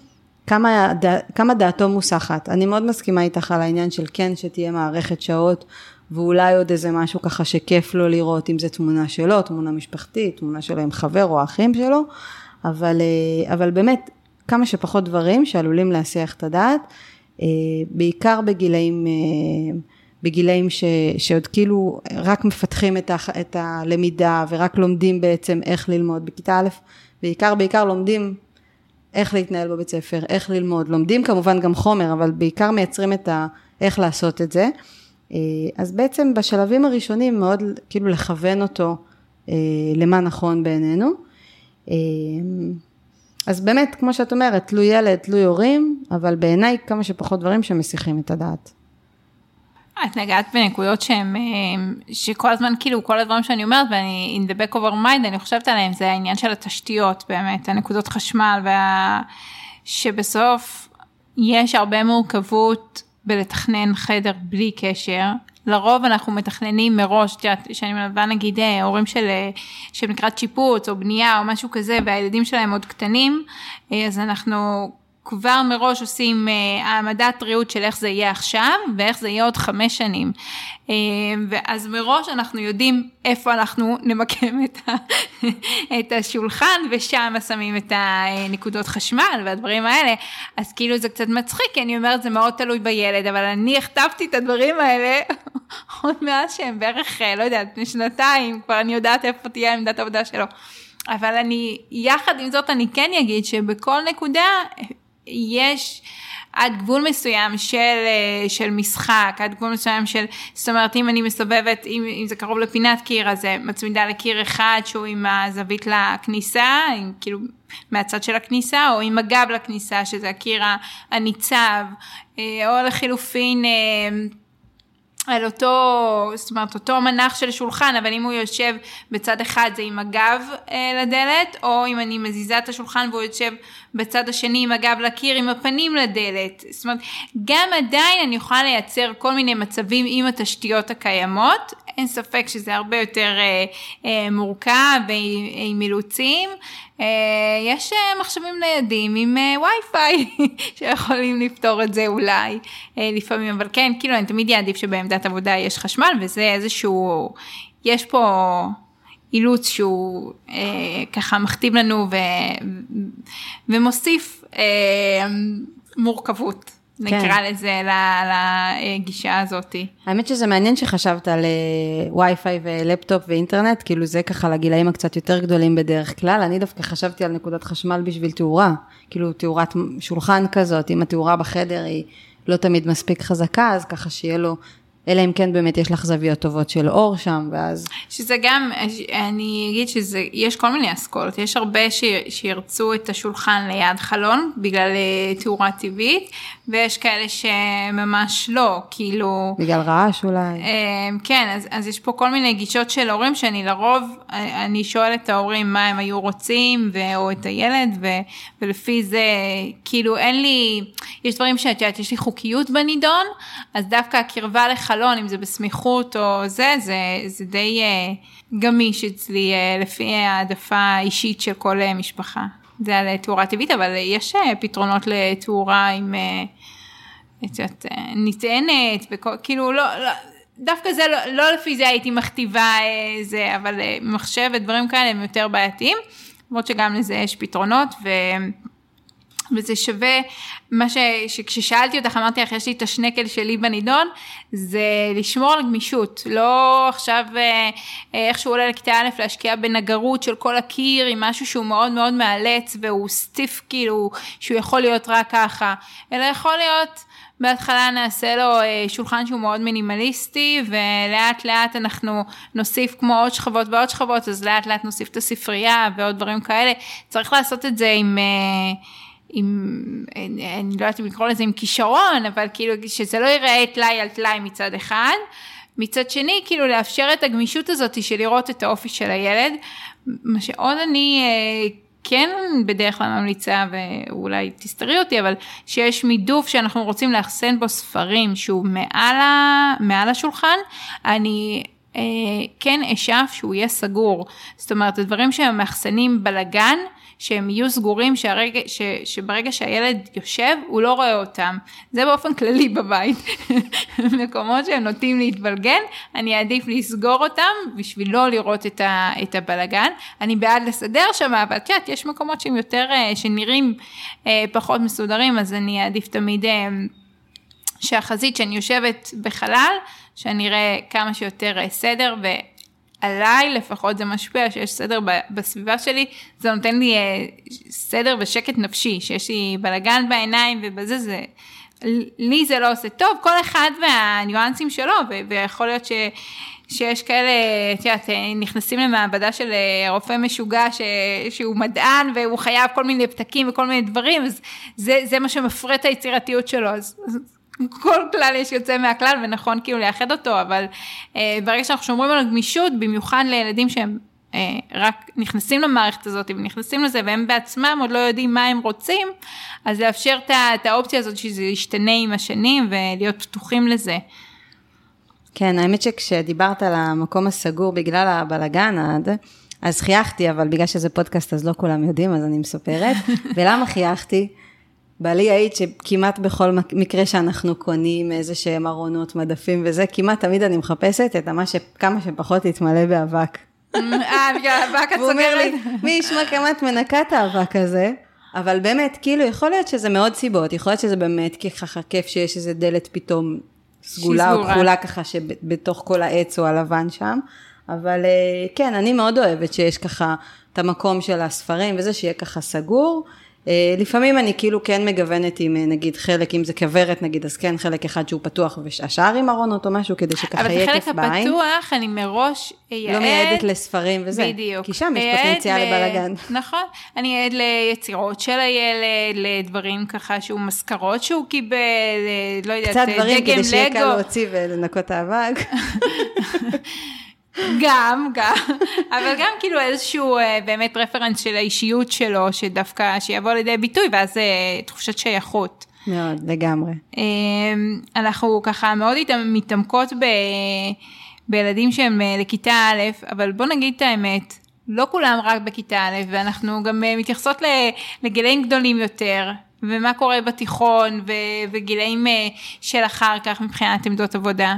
כמה, כמה דעתו מוסחת. אני מאוד מסכימה איתך על העניין של כן שתהיה מערכת שעות ואולי עוד איזה משהו ככה שכיף לו לראות, אם זה תמונה שלו, תמונה משפחתית, תמונה שלו עם חבר או האחים שלו, אבל, אה, אבל באמת, כמה שפחות דברים שעלולים להסיח את הדעת, אה, בעיקר בגילאים, אה, בגילאים ש, שעוד כאילו רק מפתחים את, ה, את הלמידה ורק לומדים בעצם איך ללמוד. בכיתה א', בעיקר בעיקר לומדים איך להתנהל בבית ספר, איך ללמוד. לומדים כמובן גם חומר, אבל בעיקר מייצרים את ה... איך לעשות את זה. אה, אז בעצם בשלבים הראשונים מאוד כאילו לכוון אותו אה, למה נכון בעינינו. אה, אז באמת, כמו שאת אומרת, תלוי ילד, תלוי הורים, אבל בעיניי כמה שפחות דברים שמסיחים את הדעת.
את נגעת בנקודות שהם, שכל הזמן, כאילו, כל הדברים שאני אומרת, ואני, in the back of our mind, אני חושבת עליהם, זה העניין של התשתיות, באמת, הנקודות חשמל, וה... שבסוף יש הרבה מורכבות בלתכנן חדר בלי קשר. לרוב אנחנו מתכננים מראש, את יודעת, שאני מלווה נגיד אה, הורים של, אה, שהם לקראת שיפוץ או בנייה או משהו כזה והילדים שלהם עוד קטנים, אה, אז אנחנו כבר מראש עושים uh, העמדת ריהוט של איך זה יהיה עכשיו ואיך זה יהיה עוד חמש שנים. Uh, ואז מראש אנחנו יודעים איפה אנחנו <laughs> נמקם את, ה, <laughs> את השולחן ושם שמים את הנקודות חשמל והדברים האלה. אז כאילו זה קצת מצחיק, כי אני אומרת זה מאוד תלוי בילד, אבל אני הכתבתי את הדברים האלה <laughs> עוד מאז שהם בערך, אה, לא יודעת, לפני שנתיים, כבר אני יודעת איפה תהיה עמדת העבודה שלו. אבל אני, יחד עם זאת אני כן אגיד שבכל נקודה יש עד גבול מסוים של, אה, של משחק, עד גבול מסוים של, זאת אומרת אם אני מסובבת, אם, אם זה קרוב לפינת קיר אז מצמידה לקיר אחד שהוא עם הזווית לכניסה, עם, כאילו מהצד של הכניסה, או עם הגב לכניסה שזה הקיר הניצב, אה, או לחילופין אה, על אותו, זאת אומרת, אותו מנח של שולחן, אבל אם הוא יושב בצד אחד זה עם הגב אה, לדלת, או אם אני מזיזה את השולחן והוא יושב בצד השני עם הגב לקיר, עם הפנים לדלת. זאת אומרת, גם עדיין אני יכולה לייצר כל מיני מצבים עם התשתיות הקיימות, אין ספק שזה הרבה יותר אה, אה, מורכב ועם אילוצים. אה, יש אה, מחשבים ניידים עם אה, וי-פיי <laughs> שיכולים לפתור את זה אולי אה, לפעמים, אבל כן, כאילו אני תמיד אעדיף שבעמדת עבודה יש חשמל וזה איזשהו, יש פה... אילוץ שהוא אה, ככה מכתיב לנו ו, ומוסיף אה, מורכבות. כן. נקרא לזה, לגישה הזאתי.
האמת שזה מעניין שחשבת על אה, וי-פיי ולפטופ ואינטרנט, כאילו זה ככה לגילאים הקצת יותר גדולים בדרך כלל, אני דווקא חשבתי על נקודת חשמל בשביל תאורה, כאילו תאורת שולחן כזאת, אם התאורה בחדר היא לא תמיד מספיק חזקה, אז ככה שיהיה לו אלא אם כן באמת יש לך זוויות טובות של אור שם, ואז...
שזה גם, אני אגיד שזה, יש כל מיני אסכולות, יש הרבה ש, שירצו את השולחן ליד חלון, בגלל אה, תאורה טבעית, ויש כאלה שממש לא, כאילו...
בגלל רעש אולי.
אה, כן, אז, אז יש פה כל מיני גישות של הורים, שאני לרוב, אה, אני שואלת את ההורים מה הם היו רוצים, ו, או את הילד, ו, ולפי זה, כאילו אין לי, יש דברים שאת יודעת, יש לי חוקיות בנידון, אז דווקא הקרבה לך... חלון, אם זה בסמיכות או זה, זה, זה די uh, גמיש אצלי uh, לפי העדפה אישית של כל uh, משפחה. זה על תאורה טבעית, אבל יש uh, פתרונות לתאורה עם, נטענת, כאילו לא, לא, דווקא זה, לא, לא לפי זה הייתי מכתיבה זה, אבל מחשב ודברים כאלה הם יותר בעייתיים, למרות שגם לזה יש פתרונות. ו... וזה שווה, מה ש... שכששאלתי אותך אמרתי לך יש לי את השנקל שלי בנידון, זה לשמור על גמישות, לא עכשיו אה, אה, איך שהוא עולה לכיתה א' להשקיע בנגרות של כל הקיר עם משהו שהוא מאוד מאוד מאלץ והוא סטיף כאילו שהוא יכול להיות רק ככה, אלא יכול להיות בהתחלה נעשה לו אה, שולחן שהוא מאוד מינימליסטי ולאט לאט אנחנו נוסיף כמו עוד שכבות ועוד שכבות אז לאט לאט נוסיף את הספרייה ועוד דברים כאלה, צריך לעשות את זה עם עם, אני לא יודעת אם לקרוא לזה עם כישרון, אבל כאילו שזה לא ייראה טלאי על טלאי מצד אחד. מצד שני, כאילו לאפשר את הגמישות הזאת של לראות את האופי של הילד. מה שעוד אני אה, כן בדרך כלל ממליצה, ואולי תסתרי אותי, אבל שיש מידוף שאנחנו רוצים לאחסן בו ספרים שהוא מעל, ה, מעל השולחן, אני אה, כן אשאף שהוא יהיה סגור. זאת אומרת, הדברים שהם מאחסנים בלגן, שהם יהיו סגורים שהרגע, ש, שברגע שהילד יושב הוא לא רואה אותם. זה באופן כללי בבית. <laughs> מקומות שהם נוטים להתבלגן, אני אעדיף לסגור אותם בשביל לא לראות את, ה, את הבלגן. אני בעד לסדר שם, אבל את יודעת, יש מקומות שהם יותר, אה, שנראים אה, פחות מסודרים, אז אני אעדיף תמיד... אה, שהחזית שאני יושבת בחלל, שאני אראה כמה שיותר סדר, עליי לפחות זה משפיע שיש סדר בסביבה שלי, זה נותן לי אה, סדר ושקט נפשי, שיש לי בלאגן בעיניים ובזה זה, לי זה לא עושה טוב, כל אחד והניואנסים שלו, ויכול להיות ש... שיש כאלה, את יודעת, אה, נכנסים למעבדה של אה, רופא משוגע ש, שהוא מדען והוא חייב כל מיני פתקים וכל מיני דברים, אז זה, זה מה שמפרה את היצירתיות שלו, אז כל כלל יש יוצא מהכלל ונכון כאילו לאחד אותו, אבל אה, ברגע שאנחנו שומרים על הגמישות, במיוחד לילדים שהם אה, רק נכנסים למערכת הזאת ונכנסים לזה והם בעצמם עוד לא יודעים מה הם רוצים, אז לאפשר את האופציה הזאת שזה ישתנה עם השנים ולהיות פתוחים לזה.
כן, האמת שכשדיברת על המקום הסגור בגלל הבלגן עד, אז חייכתי, אבל בגלל שזה פודקאסט אז לא כולם יודעים, אז אני מספרת. <laughs> ולמה חייכתי? בעלי העיד שכמעט בכל מקרה שאנחנו קונים איזה שהם ארונות, מדפים וזה, כמעט תמיד אני מחפשת את מה שכמה שפחות יתמלא באבק.
אה, בגלל האבק את
לי, מי ישמע כמה את מנקה את האבק הזה? אבל באמת, כאילו, יכול להיות שזה מאוד סיבות, יכול להיות שזה באמת ככה כיף שיש איזה דלת פתאום סגולה או כחולה ככה שבתוך כל העץ או הלבן שם, אבל אה, כן, אני מאוד אוהבת שיש ככה את המקום של הספרים וזה, שיהיה ככה סגור. אה, לפעמים אני כאילו כן מגוונת עם אה, נגיד חלק, אם זה כוורת נגיד, אז כן חלק אחד שהוא פתוח והשאר עם ארונות או משהו, כדי שככה יהיה כיף בעין.
אבל בחלק הפתוח אני מראש אייעד.
לא מייעדת לספרים וזה.
בדיוק.
כי שם יש פוטנציאל ל... לבלאגן. <laughs>
נכון. אני אייעד ליצירות של הילד, לדברים ככה שהוא מזכרות שהוא קיבל, אה, לא יודעת, דגם לגו.
קצת דברים כדי שיהיה קל להוציא ולנקות האבק. <laughs>
גם, גם, אבל גם כאילו איזשהו אה, באמת רפרנס של האישיות שלו, שדווקא, שיבוא לידי ביטוי, ואז אה, תחושת שייכות.
מאוד, לגמרי.
אה, אנחנו ככה מאוד מתעמקות ב, בילדים שהם לכיתה א', אבל בוא נגיד את האמת, לא כולם רק בכיתה א', ואנחנו גם מתייחסות לגילאים גדולים יותר, ומה קורה בתיכון, וגילאים של אחר כך מבחינת עמדות עבודה.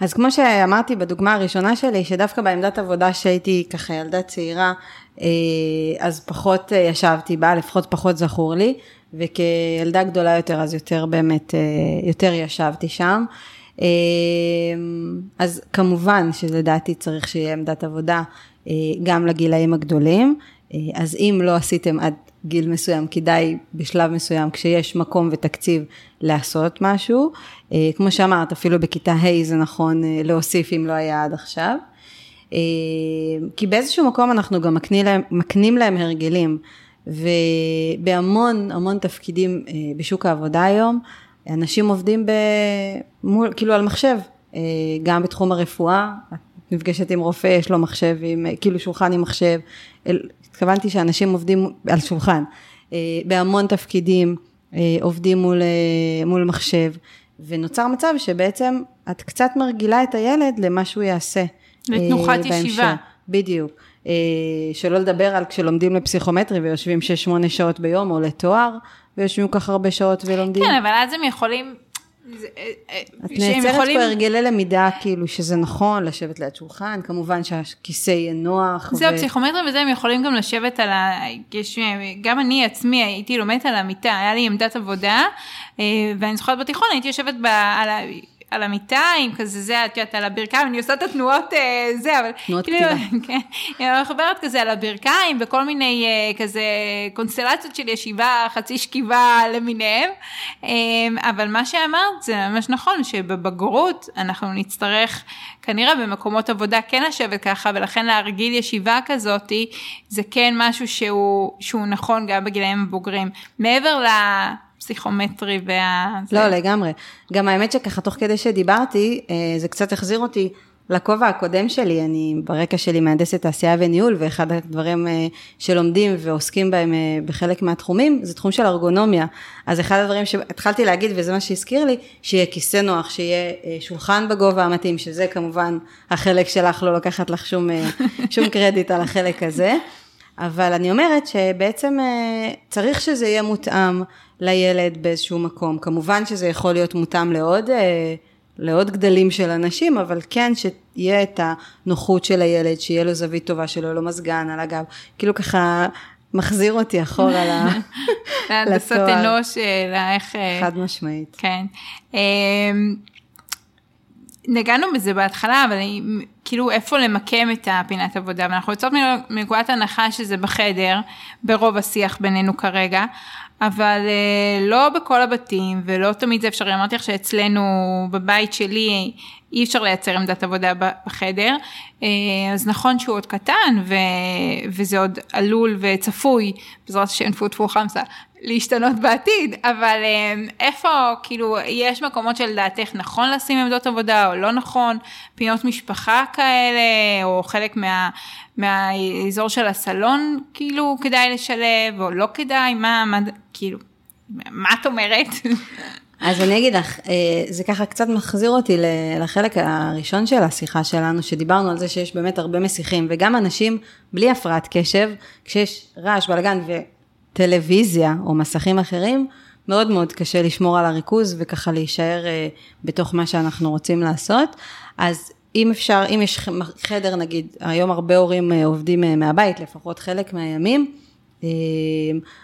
אז כמו שאמרתי בדוגמה הראשונה שלי, שדווקא בעמדת עבודה שהייתי ככה ילדה צעירה, אה, אז פחות אה, ישבתי בה, לפחות פחות זכור לי, וכילדה גדולה יותר, אז יותר באמת, אה, יותר ישבתי שם. אז כמובן שלדעתי צריך שיהיה עמדת עבודה גם לגילאים הגדולים, אז אם לא עשיתם עד גיל מסוים, כדאי בשלב מסוים, כשיש מקום ותקציב, לעשות משהו. כמו שאמרת, אפילו בכיתה ה' זה נכון להוסיף אם לא היה עד עכשיו. אה, כי באיזשהו מקום אנחנו גם מקנים להם, מקנים להם הרגלים, ובהמון המון תפקידים אה, בשוק העבודה היום, אנשים עובדים ב... מול, כאילו על מחשב, אה, גם בתחום הרפואה, את נפגשת עם רופא, יש לו מחשב, עם, כאילו שולחן עם מחשב, התכוונתי שאנשים עובדים על שולחן, בהמון תפקידים עובדים מול, מול מחשב, ונוצר מצב שבעצם את קצת מרגילה את הילד למה שהוא יעשה.
לתנוחת אה, ישיבה.
בדיוק. אה, שלא לדבר על כשלומדים לפסיכומטרי ויושבים 6-8 שעות ביום, או לתואר, ויושבים כל כך הרבה שעות ולומדים.
כן, אבל אז הם יכולים...
אה, את נעצרת יכולים... פה הרגלי למידה, כאילו שזה נכון לשבת ליד שולחן, כמובן שהכיסא יהיה נוח.
זהו, ו... פסיכומטרי וזה, הם יכולים גם לשבת על ה... יש... גם אני עצמי הייתי לומדת על המיטה, היה לי עמדת עבודה, ואני זוכרת בתיכון, הייתי יושבת ב... על ה... על המיטה עם כזה זה, את יודעת, על הברכיים, אני עושה את התנועות אה, זה, אבל
תנועות כאילו, <laughs>
כן, אני מחברת כזה על הברכיים וכל מיני אה, כזה קונסטלציות של ישיבה, חצי שכיבה למיניהם, אה, אבל מה שאמרת זה ממש נכון, שבבגרות אנחנו נצטרך כנראה במקומות עבודה כן לשבת ככה, ולכן להרגיל ישיבה כזאתי, זה כן משהו שהוא, שהוא נכון גם בגילאים הבוגרים. מעבר ל... הפסיכומטרי וה...
לא, לגמרי. גם האמת שככה, תוך כדי שדיברתי, אה, זה קצת החזיר אותי לכובע הקודם שלי, אני ברקע שלי מהנדסת תעשייה וניהול, ואחד הדברים אה, שלומדים ועוסקים בהם אה, בחלק מהתחומים, זה תחום של ארגונומיה. אז אחד הדברים שהתחלתי להגיד, וזה מה שהזכיר לי, שיהיה כיסא נוח, שיהיה שולחן בגובה המתאים, שזה כמובן החלק שלך, לא לוקחת לך שום, שום קרדיט על החלק הזה. אבל אני אומרת שבעצם צריך שזה יהיה מותאם לילד באיזשהו מקום. כמובן שזה יכול להיות מותאם לעוד, אה, לעוד גדלים של אנשים, אבל כן שיהיה את הנוחות של הילד, שיהיה לו זווית טובה, שלא יהיה לו מזגן על הגב. כאילו ככה מחזיר אותי אחורה <laughs> לתואר.
להנדסת אנוש, לאיך...
אה, חד משמעית.
כן. נגענו בזה בהתחלה, אבל כאילו איפה למקם את הפינת עבודה, ואנחנו יוצאות מנקודת הנחה שזה בחדר, ברוב השיח בינינו כרגע, אבל uh, לא בכל הבתים ולא תמיד זה אפשרי, אמרתי לך שאצלנו בבית שלי אי אפשר לייצר עמדת עבודה בחדר, uh, אז נכון שהוא עוד קטן ו, וזה עוד עלול וצפוי, בעזרת השם טפו טפו חמסה, להשתנות בעתיד, אבל uh, איפה כאילו יש מקומות שלדעתך נכון לשים עמדות עבודה או לא נכון, פינות משפחה כאלה או חלק מה... מהאזור של הסלון כאילו כדאי לשלב או לא כדאי, מה, מה כאילו, מה את אומרת? <laughs>
אז אני אגיד לך, אה, זה ככה קצת מחזיר אותי לחלק הראשון של השיחה שלנו, שדיברנו על זה שיש באמת הרבה מסיכים, וגם אנשים בלי הפרעת קשב, כשיש רעש, בלאגן וטלוויזיה או מסכים אחרים, מאוד מאוד קשה לשמור על הריכוז וככה להישאר אה, בתוך מה שאנחנו רוצים לעשות. אז אם אפשר, אם יש חדר נגיד, היום הרבה הורים אה, עובדים מהבית, לפחות חלק מהימים,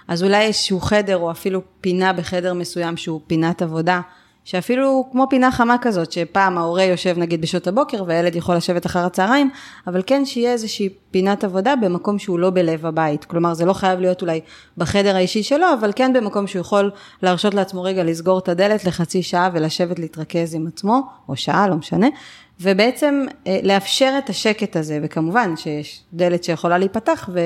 אז אולי איזשהו חדר או אפילו פינה בחדר מסוים שהוא פינת עבודה, שאפילו כמו פינה חמה כזאת, שפעם ההורה יושב נגיד בשעות הבוקר והילד יכול לשבת אחר הצהריים, אבל כן שיהיה איזושהי פינת עבודה במקום שהוא לא בלב הבית. כלומר, זה לא חייב להיות אולי בחדר האישי שלו, אבל כן במקום שהוא יכול להרשות לעצמו רגע לסגור את הדלת לחצי שעה ולשבת להתרכז עם עצמו, או שעה, לא משנה, ובעצם אה, לאפשר את השקט הזה, וכמובן שיש דלת שיכולה להיפתח ו,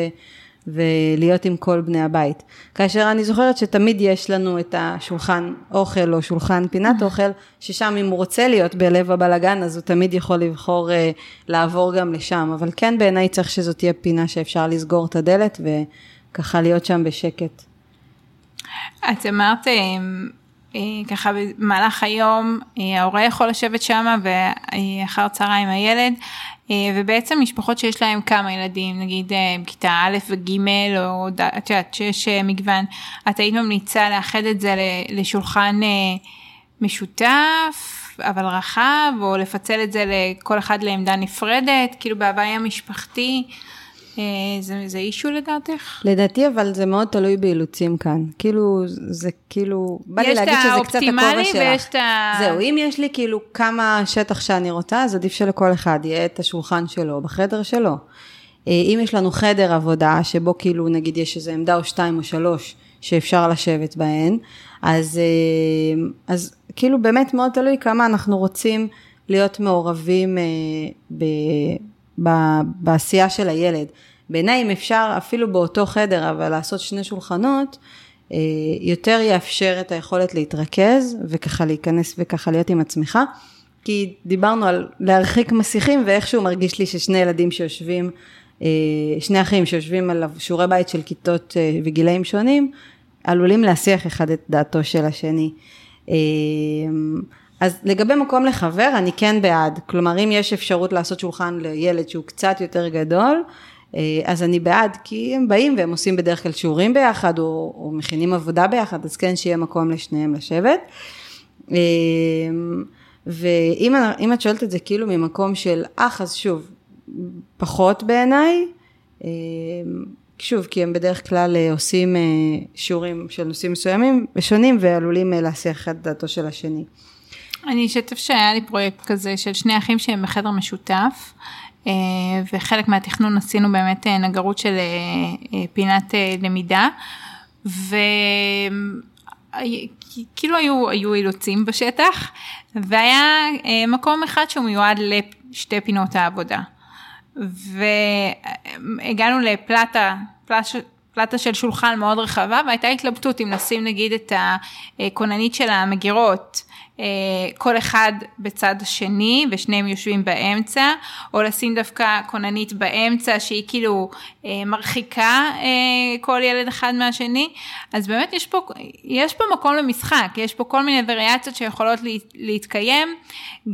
ולהיות עם כל בני הבית. כאשר אני זוכרת שתמיד יש לנו את השולחן אוכל או שולחן פינת אוכל, ששם אם הוא רוצה להיות בלב הבלגן, אז הוא תמיד יכול לבחור אה, לעבור גם לשם, אבל כן בעיניי צריך שזאת תהיה פינה שאפשר לסגור את הדלת וככה להיות שם בשקט.
את אמרת, אה, אה, ככה במהלך היום אה, ההורה יכול לשבת שם ואחר צהריים הילד ובעצם משפחות שיש להם כמה ילדים נגיד כיתה א' וג' או את יודעת שיש מגוון את היית ממליצה לאחד את זה לשולחן משותף אבל רחב, או לפצל את זה לכל אחד לעמדה נפרדת, כאילו בהוויה משפחתי. אה, זה, זה אישו לדעתך?
לדעתי, אבל זה מאוד תלוי באילוצים כאן. כאילו, זה כאילו, בא לי להגיד שזה קצת הכובע שלך.
ויש את ה...
זהו, אם יש לי כאילו כמה שטח שאני רוצה, אז עדיף שלכל אחד יהיה את השולחן שלו, בחדר שלו. אה, אם יש לנו חדר עבודה, שבו כאילו נגיד יש איזו עמדה או שתיים או שלוש שאפשר לשבת בהן, אז, אה, אז כאילו באמת מאוד תלוי כמה אנחנו רוצים להיות מעורבים ב... בעשייה של הילד. בעיניי אם אפשר אפילו באותו חדר אבל לעשות שני שולחנות, אה, יותר יאפשר את היכולת להתרכז וככה להיכנס וככה להיות עם עצמך. כי דיברנו על להרחיק מסיכים ואיכשהו מרגיש לי ששני ילדים שיושבים, אה, שני אחים שיושבים על שיעורי בית של כיתות אה, וגילאים שונים, עלולים להסיח אחד את דעתו של השני. אז לגבי מקום לחבר, אני כן בעד. כלומר, אם יש אפשרות לעשות שולחן לילד שהוא קצת יותר גדול, אה, אז אני בעד, כי הם באים והם עושים בדרך כלל שיעורים ביחד, או, או מכינים עבודה ביחד, אז כן שיהיה מקום לשניהם לשבת. אה, ואם את שואלת את זה כאילו ממקום של אח, אז שוב, פחות בעיניי. אה, שוב, כי הם בדרך כלל עושים שיעורים של נושאים מסוימים ושונים ועלולים להסיח את דעתו של השני.
אני אשתף שהיה לי פרויקט כזה של שני אחים שהם בחדר משותף. אה, וחלק מהתכנון עשינו באמת אה, נגרות של אה, פינת למידה. וכאילו היו, היו אילוצים בשטח, והיה מקום אחד שהוא מיועד לשתי פינות העבודה. והגענו לפלטה, פלטה, פלטה של שולחן מאוד רחבה, והייתה התלבטות אם נשים נגיד את הכוננית של המגירות כל אחד בצד השני ושניהם יושבים באמצע, או לשים דווקא כוננית באמצע שהיא כאילו אה, מרחיקה אה, כל ילד אחד מהשני, אז באמת יש פה, יש פה מקום למשחק, יש פה כל מיני וריאציות שיכולות להתקיים,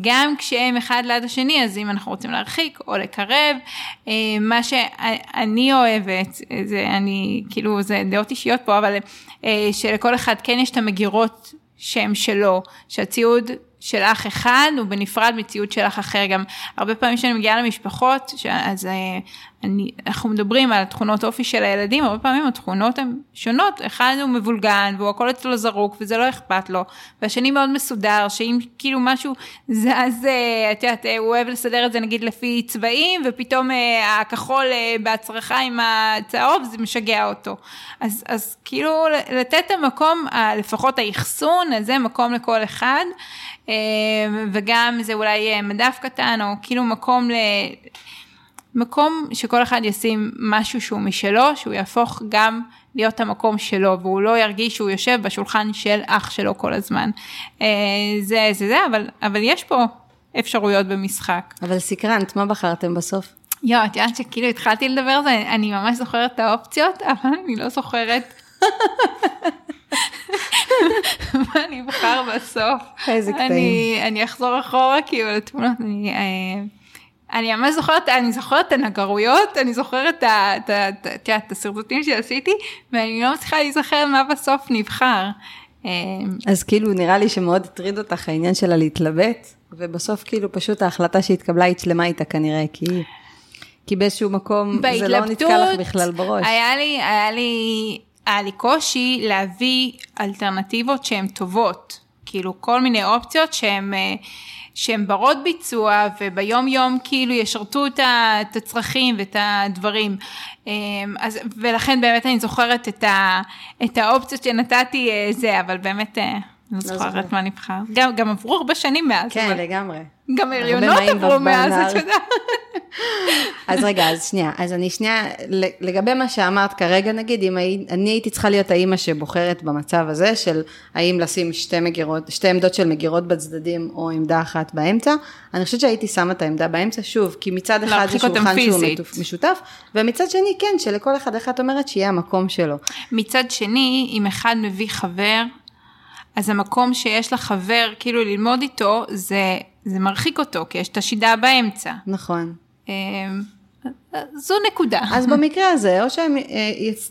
גם כשהם אחד ליד השני, אז אם אנחנו רוצים להרחיק או לקרב, מה שאני אוהבת, זה אני, כאילו זה דעות אישיות פה, אבל שלכל אחד כן יש את המגירות שם שלו, שהציוד של אח אחד הוא בנפרד מציוד של אח אחר. גם הרבה פעמים כשאני מגיעה למשפחות, אז אה, אני, אנחנו מדברים על תכונות אופי של הילדים, הרבה פעמים התכונות הן שונות, אחד הוא מבולגן והוא הכל אצלו זרוק וזה לא אכפת לו, והשני מאוד מסודר, שאם כאילו משהו זז, אה, את יודעת, אה, הוא אוהב לסדר את זה נגיד לפי צבעים, ופתאום הכחול בהצרחה עם הצהוב, זה משגע אותו. אז, אז כאילו לתת את המקום, לפחות האחסון, הזה מקום לכל אחד. וגם זה אולי מדף קטן, או כאילו מקום ל... מקום שכל אחד ישים משהו שהוא משלו, שהוא יהפוך גם להיות המקום שלו, והוא לא ירגיש שהוא יושב בשולחן של אח שלו כל הזמן. אה, זה זה זה, אבל, אבל יש פה אפשרויות במשחק.
אבל סקרנת, מה בחרתם בסוף?
יואו, את יודעת שכאילו התחלתי לדבר על זה, אני ממש זוכרת את האופציות, אבל אני לא זוכרת. <laughs> <laughs> מה אני אבחר בסוף.
איזה קטעים.
אני, אחזור אחורה כאילו לתמונות, אני... אה, אני ממש זוכרת, אני זוכרת את הנגרויות, אני זוכרת את השרטוטים שעשיתי, ואני לא מצליחה להיזכר מה בסוף נבחר.
אמ, אז כאילו נראה לי שמאוד הטריד אותך העניין שלה להתלבט, ובסוף כאילו פשוט ההחלטה שהתקבלה הצלמה איתה כנראה, כי... כי באיזשהו מקום זה לא נתקע לך בכלל בראש.
היה לי, היה לי, היה לי קושי להביא אלטרנטיבות שהן טובות. כאילו כל מיני אופציות שהן... שהן ברות ביצוע וביום יום כאילו ישרתו את הצרכים ואת הדברים. אמ, אז, ולכן באמת אני זוכרת את, ה, את האופציות שנתתי אה, זה, אבל באמת אה, לא, לא זוכרת מה נבחר. גם, גם עברו הרבה שנים מאז.
כן, אבל... לגמרי.
גם הריונות עברו מאז, את יודעת. <laughs>
אז רגע, אז שנייה, אז אני שנייה, לגבי מה שאמרת כרגע, נגיד, אם אני הייתי צריכה להיות האימא שבוחרת במצב הזה, של האם לשים שתי מגירות, שתי עמדות של מגירות בצדדים, או עמדה אחת באמצע, אני חושבת שהייתי שמה את העמדה באמצע, שוב, כי מצד אחד זה שולחן שהוא משותף, ומצד שני, כן, שלכל אחד, את אומרת, שיהיה המקום שלו.
מצד שני, אם אחד מביא חבר, אז המקום שיש לחבר כאילו ללמוד איתו, זה, זה מרחיק אותו, כי יש את השידה באמצע.
נכון. אמ,
זו נקודה.
אז במקרה הזה, או שהם אה,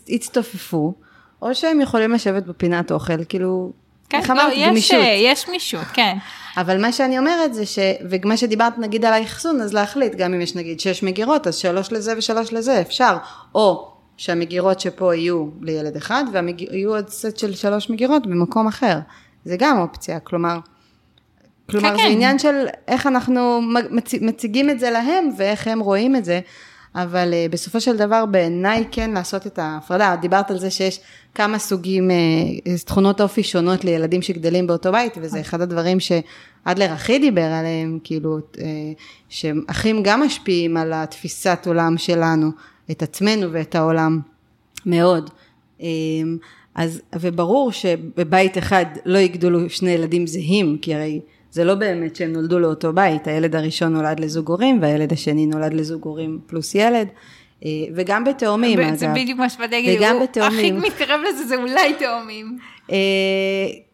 יצטופפו, או שהם יכולים לשבת בפינת אוכל, כאילו,
כן,
איך
לא,
אמרת?
יש,
גמישות.
יש גמישות, כן.
אבל מה שאני אומרת זה ש... ומה שדיברת נגיד על האחסון, אז להחליט, גם אם יש נגיד שש מגירות, אז שלוש לזה ושלוש לזה, אפשר. או שהמגירות שפה יהיו לילד אחד, ויהיו עוד סט של שלוש מגירות במקום אחר. זה גם אופציה, כלומר... כלומר,
כן,
זה
כן.
עניין של איך אנחנו מצ... מציגים את זה להם ואיך הם רואים את זה, אבל uh, בסופו של דבר בעיניי כן לעשות את ההפרדה. דיברת על זה שיש כמה סוגים, uh, תכונות אופי שונות לילדים שגדלים באותו בית, וזה אחד הדברים שאדלר הכי דיבר עליהם, כאילו, uh, שאחים גם משפיעים על התפיסת עולם שלנו, את עצמנו ואת העולם, מאוד. Um, אז, וברור שבבית אחד לא יגדלו שני ילדים זהים, כי הרי זה לא באמת שהם נולדו לאותו בית, הילד הראשון נולד לזוג הורים והילד השני נולד לזוג הורים פלוס ילד, אה, וגם בתאומים אגב.
זה בדיוק מה שבאתי להגיד,
וגם
הוא
בתאומים.
הכי מתקרב לזה זה אולי תאומים.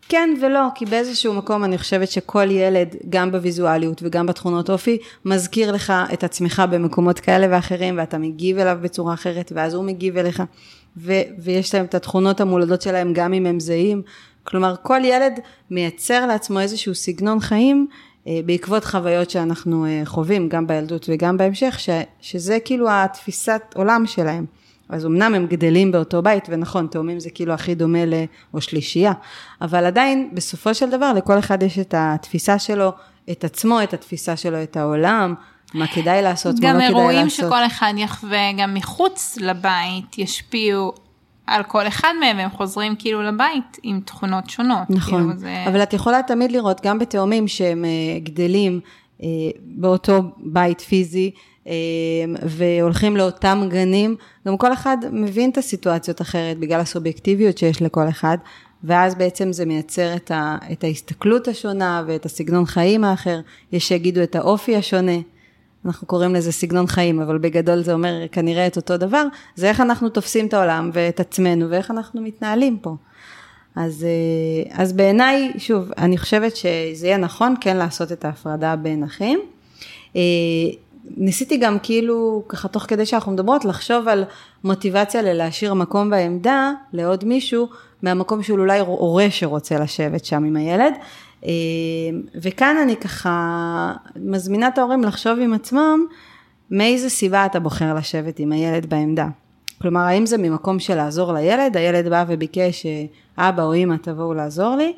כן ולא, כי באיזשהו מקום אני חושבת שכל ילד, גם בוויזואליות וגם בתכונות אופי, מזכיר לך את עצמך במקומות כאלה ואחרים, ואתה מגיב אליו בצורה אחרת, ואז הוא מגיב אליך, ו- ויש להם את התכונות המולדות שלהם, גם אם הם זהים. כלומר, כל ילד מייצר לעצמו איזשהו סגנון חיים, אה, בעקבות חוויות שאנחנו אה, חווים, גם בילדות וגם בהמשך, ש- שזה כאילו התפיסת עולם שלהם. אז אמנם הם גדלים באותו בית, ונכון, תאומים זה כאילו הכי דומה ל... או שלישייה, אבל עדיין, בסופו של דבר, לכל אחד יש את התפיסה שלו, את עצמו, את התפיסה שלו, את העולם, מה כדאי לעשות, מה
גם
לא כדאי לעשות.
אירועים שכל אחד יחווה גם מחוץ לבית ישפיעו על כל אחד מהם, והם חוזרים כאילו לבית עם תכונות שונות.
נכון,
כאילו זה...
אבל את יכולה תמיד לראות, גם בתאומים שהם אה, גדלים אה, באותו בית פיזי, והולכים לאותם גנים, גם כל אחד מבין את הסיטואציות אחרת, בגלל הסובייקטיביות שיש לכל אחד, ואז בעצם זה מייצר את, ה, את ההסתכלות השונה ואת הסגנון חיים האחר, יש שיגידו את האופי השונה. אנחנו קוראים לזה סגנון חיים, אבל בגדול זה אומר כנראה את אותו דבר, זה איך אנחנו תופסים את העולם ואת עצמנו ואיך אנחנו מתנהלים פה. אז, אה, אז בעיניי, שוב, אני חושבת שזה יהיה נכון כן לעשות את ההפרדה בין אחים. ניסיתי גם כאילו, ככה תוך כדי שאנחנו מדברות, לחשוב על מוטיבציה ללהשאיר מקום בעמדה לעוד מישהו, מהמקום של אולי הורה שרוצה לשבת שם עם הילד. אה, וכאן אני ככה מזמינה את ההורים לחשוב עם עצמם, מאיזה סיבה אתה בוחר לשבת עם הילד בעמדה. כלומר, האם זה ממקום של לעזור לילד, הילד בא וביקש שאבא או אמא תבואו לעזור לי,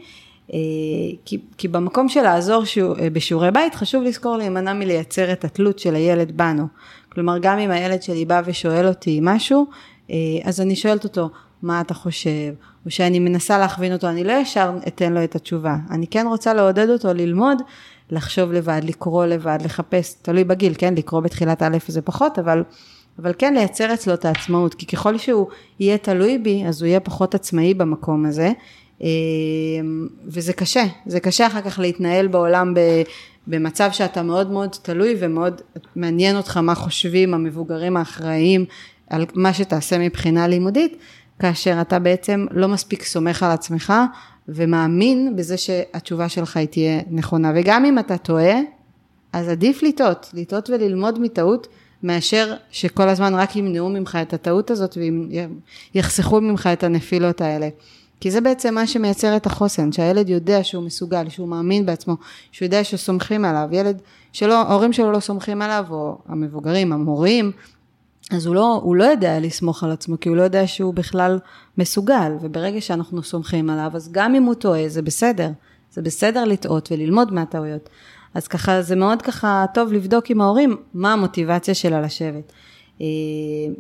כי, כי במקום של לעזור שיעור, בשיעורי בית, חשוב לזכור להימנע מלייצר את התלות של הילד בנו. כלומר, גם אם הילד שלי בא ושואל אותי משהו, אה, אז אני שואלת אותו, מה אתה חושב? או שאני מנסה להכווין אותו, אני לא ישר אתן לו את התשובה. אני כן רוצה לעודד אותו ללמוד, לחשוב לבד, לקרוא לבד, לחפש, תלוי בגיל, כן? לקרוא בתחילת א' זה פחות, אבל... אבל כן לייצר אצלו את העצמאות, כי ככל שהוא יהיה תלוי בי, אז הוא יהיה פחות עצמאי במקום הזה, וזה קשה, זה קשה אחר כך להתנהל בעולם במצב שאתה מאוד מאוד תלוי ומאוד מעניין אותך מה חושבים המבוגרים האחראיים על מה שתעשה מבחינה לימודית, כאשר אתה בעצם לא מספיק סומך על עצמך ומאמין בזה שהתשובה שלך היא תהיה נכונה, וגם אם אתה טועה, אז עדיף לטעות, לטעות וללמוד מטעות. מאשר שכל הזמן רק ימנעו ממך את הטעות הזאת ויחסכו ממך את הנפילות האלה. כי זה בעצם מה שמייצר את החוסן, שהילד יודע שהוא מסוגל, שהוא מאמין בעצמו, שהוא יודע שסומכים עליו. ילד שלא, ההורים שלו לא סומכים עליו, או המבוגרים, המורים, אז הוא לא, הוא לא יודע לסמוך על עצמו, כי הוא לא יודע שהוא בכלל מסוגל, וברגע שאנחנו סומכים עליו, אז גם אם הוא טועה, זה בסדר. זה בסדר לטעות וללמוד מהטעויות. אז ככה, זה מאוד ככה טוב לבדוק עם ההורים מה המוטיבציה שלה לשבת.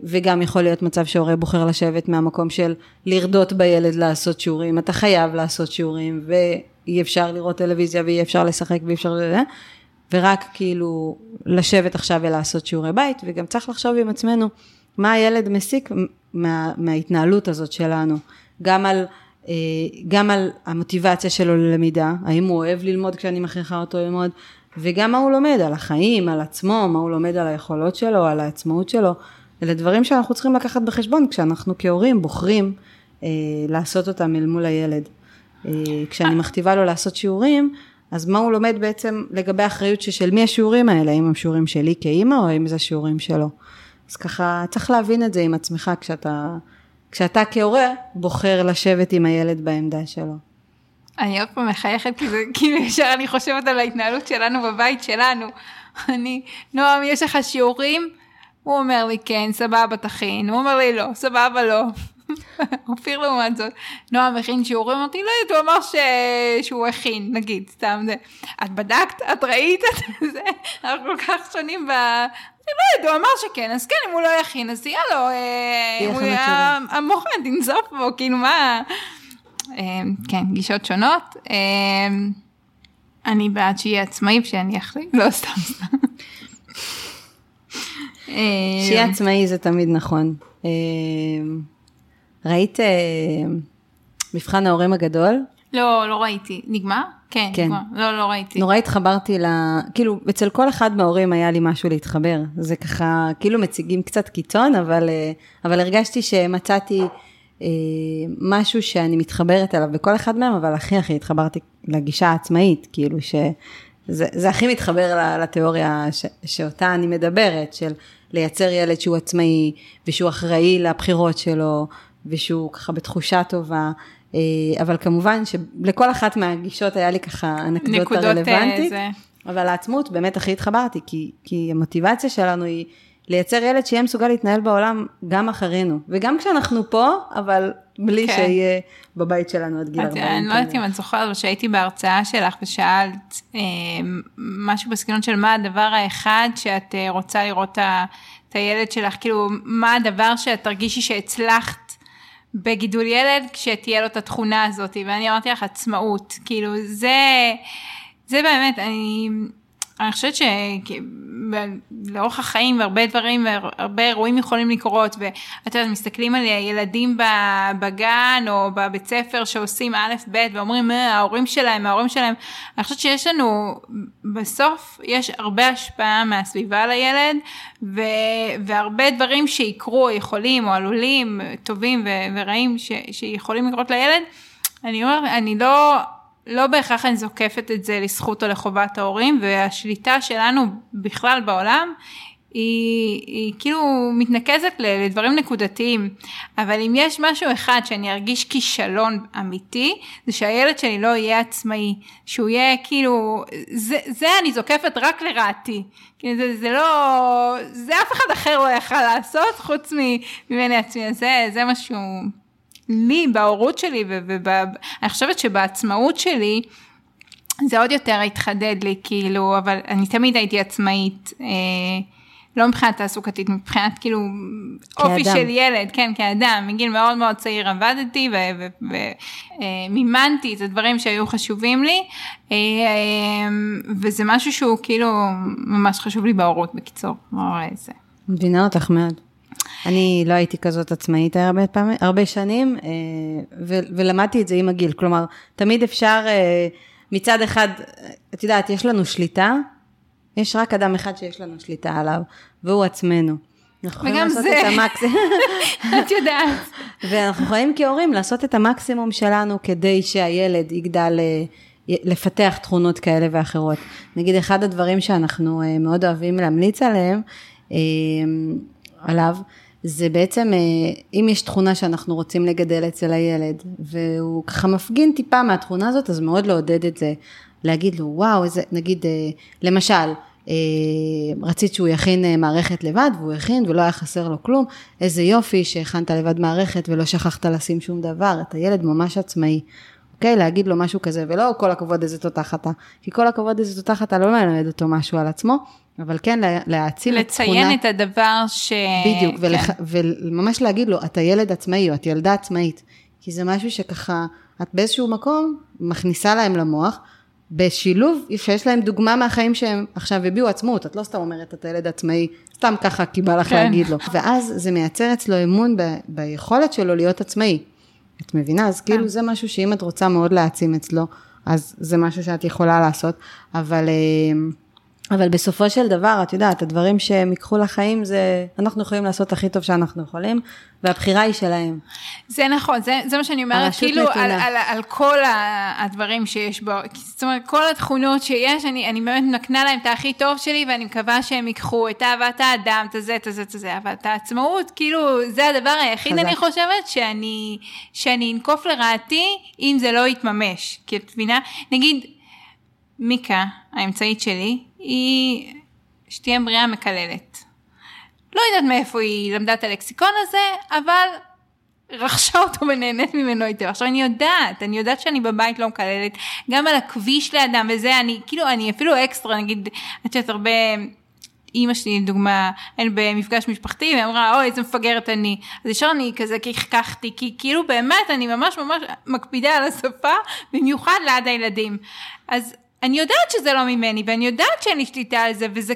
וגם יכול להיות מצב שהורה בוחר לשבת מהמקום של לרדות בילד לעשות שיעורים, אתה חייב לעשות שיעורים, ואי אפשר לראות טלוויזיה ואי אפשר לשחק ואי אפשר... ורק כאילו לשבת עכשיו ולעשות שיעורי בית, וגם צריך לחשוב עם עצמנו מה הילד מסיק מה, מההתנהלות הזאת שלנו, גם על, גם על המוטיבציה שלו ללמידה, האם הוא אוהב ללמוד כשאני מכריחה אותו ללמוד, וגם מה הוא לומד על החיים, על עצמו, מה הוא לומד על היכולות שלו, על העצמאות שלו, אלה דברים שאנחנו צריכים לקחת בחשבון כשאנחנו כהורים בוחרים אה, לעשות אותם אל מול הילד. אה, כשאני מכתיבה לו לעשות שיעורים, אז מה הוא לומד בעצם לגבי האחריות של מי השיעורים האלה, האם הם שיעורים שלי כאימא או האם זה שיעורים שלו. אז ככה צריך להבין את זה עם עצמך כשאתה, כשאתה כהורה בוחר לשבת עם הילד בעמדה שלו.
אני עוד פעם מחייכת, כי זה כאילו ישר אני חושבת על ההתנהלות שלנו בבית שלנו. אני, נועם, יש לך שיעורים? הוא אומר לי, כן, סבבה, תכין. הוא אומר לי, לא, סבבה, לא. <laughs> אופיר לעומת זאת, נועם הכין שיעורים, אמרתי, לא יודעת, הוא אמר ש... שהוא הכין, נגיד, סתם זה. את בדקת? את ראית את זה? אנחנו כל כך שונים ב... אני לא יודעת, הוא אמר שכן, אז כן, אם הוא לא יכין, אז יהיה לו, אה, המוחמד תנזוף בו, כאילו מה... אה, כן, גישות שונות. אה, אני בעד שיהיה עצמאי ושאני אחליט, לא סתם סתם. <laughs>
שיהיה עצמאי זה תמיד נכון. ראית מבחן ההורים הגדול?
לא, לא ראיתי. נגמר? כן, כן. נגמר. לא, לא ראיתי.
נורא התחברתי ל... כאילו, אצל כל אחד מההורים היה לי משהו להתחבר. זה ככה, כאילו מציגים קצת קיצון, אבל, אבל הרגשתי שמצאתי אה, משהו שאני מתחברת אליו בכל אחד מהם, אבל הכי הכי התחברתי לגישה העצמאית, כאילו שזה הכי מתחבר לתיאוריה ש, שאותה אני מדברת, של לייצר ילד שהוא עצמאי, ושהוא אחראי לבחירות שלו, ושהוא ככה בתחושה טובה. אה, אבל כמובן שלכל אחת מהגישות היה לי ככה אנקדוטה אה, רלוונטית. זה... אבל העצמות באמת הכי התחברתי, כי, כי המוטיבציה שלנו היא לייצר ילד שיהיה מסוגל להתנהל בעולם גם אחרינו, וגם כשאנחנו פה, אבל בלי כן. שיהיה בבית שלנו עד גיל 40.
אני לא יודעת אם את זוכרת, אבל שהייתי בהרצאה שלך ושאלת אה, משהו בסגנון של מה הדבר האחד שאת אה, רוצה לראות את הילד שלך, כאילו, מה הדבר שאת תרגישי שהצלחת בגידול ילד כשתהיה לו את התכונה הזאת, ואני אמרתי לך עצמאות, כאילו, זה, זה באמת, אני... אני חושבת שלאורך החיים הרבה דברים, הרבה אירועים יכולים לקרות, ואת יודעת, מסתכלים על ילדים בגן או בבית ספר שעושים א', ב', ואומרים, אה, ההורים שלהם, ההורים שלהם, אני חושבת שיש לנו, בסוף יש הרבה השפעה מהסביבה לילד, ו, והרבה דברים שיקרו, יכולים או עלולים, טובים ורעים, ש, שיכולים לקרות לילד, אני אומרת, אני לא... לא בהכרח אני זוקפת את זה לזכות או לחובת ההורים, והשליטה שלנו בכלל בעולם היא, היא כאילו מתנקזת לדברים נקודתיים, אבל אם יש משהו אחד שאני ארגיש כישלון אמיתי, זה שהילד שלי לא יהיה עצמאי, שהוא יהיה כאילו, זה, זה אני זוקפת רק לרעתי, כאילו זה, זה לא, זה אף אחד אחר לא יכל לעשות חוץ ממני עצמי, זה, זה משהו לי, בהורות שלי, ואני חושבת שבעצמאות שלי, זה עוד יותר התחדד לי, כאילו, אבל אני תמיד הייתי עצמאית, אה, לא מבחינת תעסוקתית, מבחינת כאילו כאדם. אופי של ילד, כן, כאדם, מגיל מאוד מאוד צעיר עבדתי ומימנתי אה, את הדברים שהיו חשובים לי, אה, אה, וזה משהו שהוא כאילו ממש חשוב לי בהורות, בקיצור, לא רואה את זה.
מבינה אותך מאוד. אני לא הייתי כזאת עצמאית הרבה, פעמים, הרבה שנים, אה, ו, ולמדתי את זה עם הגיל. כלומר, תמיד אפשר, אה, מצד אחד, את יודעת, יש לנו שליטה, יש רק אדם אחד שיש לנו שליטה עליו, והוא עצמנו.
וגם זה, <laughs> את יודעת.
ואנחנו יכולים כהורים לעשות את המקסימום שלנו כדי שהילד יגדל אה, לפתח תכונות כאלה ואחרות. נגיד, אחד הדברים שאנחנו מאוד אוהבים להמליץ עליהם, עליו, זה בעצם, אה, אם יש תכונה שאנחנו רוצים לגדל אצל הילד, והוא ככה מפגין טיפה מהתכונה הזאת, אז מאוד לעודד את זה, להגיד לו, וואו, איזה, נגיד, אה, למשל, אה, רצית שהוא יכין מערכת לבד, והוא הכין ולא היה חסר לו כלום, איזה יופי שהכנת לבד מערכת ולא שכחת לשים שום דבר, את הילד ממש עצמאי. אוקיי? להגיד לו משהו כזה, ולא כל הכבוד איזה תותח אתה, כי כל הכבוד איזה תותח אתה לא מלמד אותו משהו על עצמו, אבל כן להעצים
את תכונה... לציין את הדבר ש...
בדיוק, כן. ולח... וממש להגיד לו, אתה ילד עצמאי או את ילדה עצמאית, כי זה משהו שככה, את באיזשהו מקום מכניסה להם למוח, בשילוב שיש להם דוגמה מהחיים שהם עכשיו הביעו עצמאות, את לא סתם אומרת, אתה ילד עצמאי, סתם ככה כי בא לך כן. להגיד לו. ואז זה מייצר אצלו אמון ב... ביכולת שלו להיות עצמאי. את מבינה? אז כאילו כן. זה משהו שאם את רוצה מאוד להעצים אצלו, אז זה משהו שאת יכולה לעשות, אבל... אבל בסופו של דבר, את יודעת, הדברים שהם ייקחו לחיים זה, אנחנו יכולים לעשות הכי טוב שאנחנו יכולים, והבחירה היא שלהם.
זה נכון, זה, זה מה שאני אומרת, כאילו על, על, על כל הדברים שיש בו, זאת אומרת, כל התכונות שיש, אני, אני באמת מקנה להם את הכי טוב שלי, ואני מקווה שהם ייקחו את אהבת האדם, את הזה, את הזה, את הזה, אבל את העצמאות, כאילו, זה הדבר היחיד, חזק. אני חושבת, שאני, שאני אנקוף לרעתי, אם זה לא יתממש. כי את מבינה, נגיד, מיקה, האמצעית שלי, היא שתהיה בריאה מקללת. לא יודעת מאיפה היא למדה את הלקסיקון הזה, אבל רכשה אותו ונהנית ממנו היטב. עכשיו אני יודעת, אני יודעת שאני בבית לא מקללת, גם על הכביש לאדם וזה, אני כאילו, אני אפילו אקסטרה, נגיד, את יודעת, הרבה... אימא שלי, לדוגמה, היינו במפגש משפחתי, והיא אמרה, אוי, איזה מפגרת אני. אז ישר אני כזה כחכחתי, כי כאילו באמת, אני ממש ממש מקפידה על השפה, במיוחד ליד הילדים. אז אני יודעת שזה לא ממני, ואני יודעת שאין לי שליטה על זה, וזה,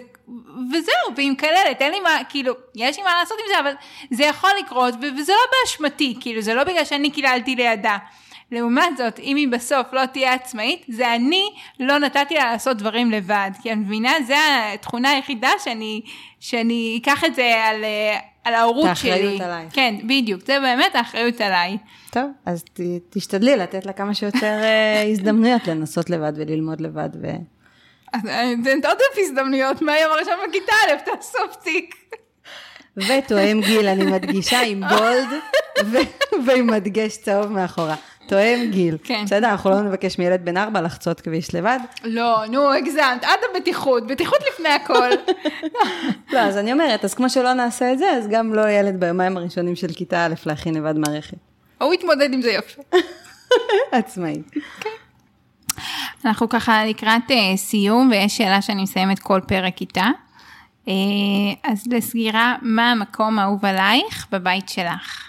וזהו, והיא מקללת, אין לי מה, כאילו, יש לי מה לעשות עם זה, אבל זה יכול לקרות, וזה לא באשמתי, כאילו, זה לא בגלל שאני קיללתי לידה. לעומת זאת, אם היא בסוף לא תהיה עצמאית, זה אני לא נתתי לה לעשות דברים לבד. כי אני מבינה, זו התכונה היחידה שאני, שאני אקח את זה על, על ההורות שלי. את האחריות
עליי.
כן, בדיוק, זה באמת האחריות עליי.
טוב, אז ת, תשתדלי לתת לה כמה שיותר אה, <laughs> הזדמנויות לנסות לבד וללמוד לבד. ו...
זה עוד אלף הזדמנויות, מהיום הראשון בכיתה א', תאסוף תיק.
ותואם גיל, אני מדגישה עם <laughs> בולד ועם מדגש צהוב מאחורה. תואם גיל. כן. בסדר, אנחנו לא נבקש מילד בן ארבע לחצות כביש לבד.
לא, נו, הגזמת, עד הבטיחות, בטיחות לפני הכל. <laughs>
לא, אז אני אומרת, אז כמו שלא נעשה את זה, אז גם לא ילד ביומיים הראשונים של כיתה א' להכין לבד מערכת.
הוא יתמודד עם זה יופי.
עצמאי.
כן. אנחנו ככה לקראת uh, סיום, ויש שאלה שאני מסיימת כל פרק איתה. Uh, אז לסגירה, מה המקום האהוב עלייך בבית שלך?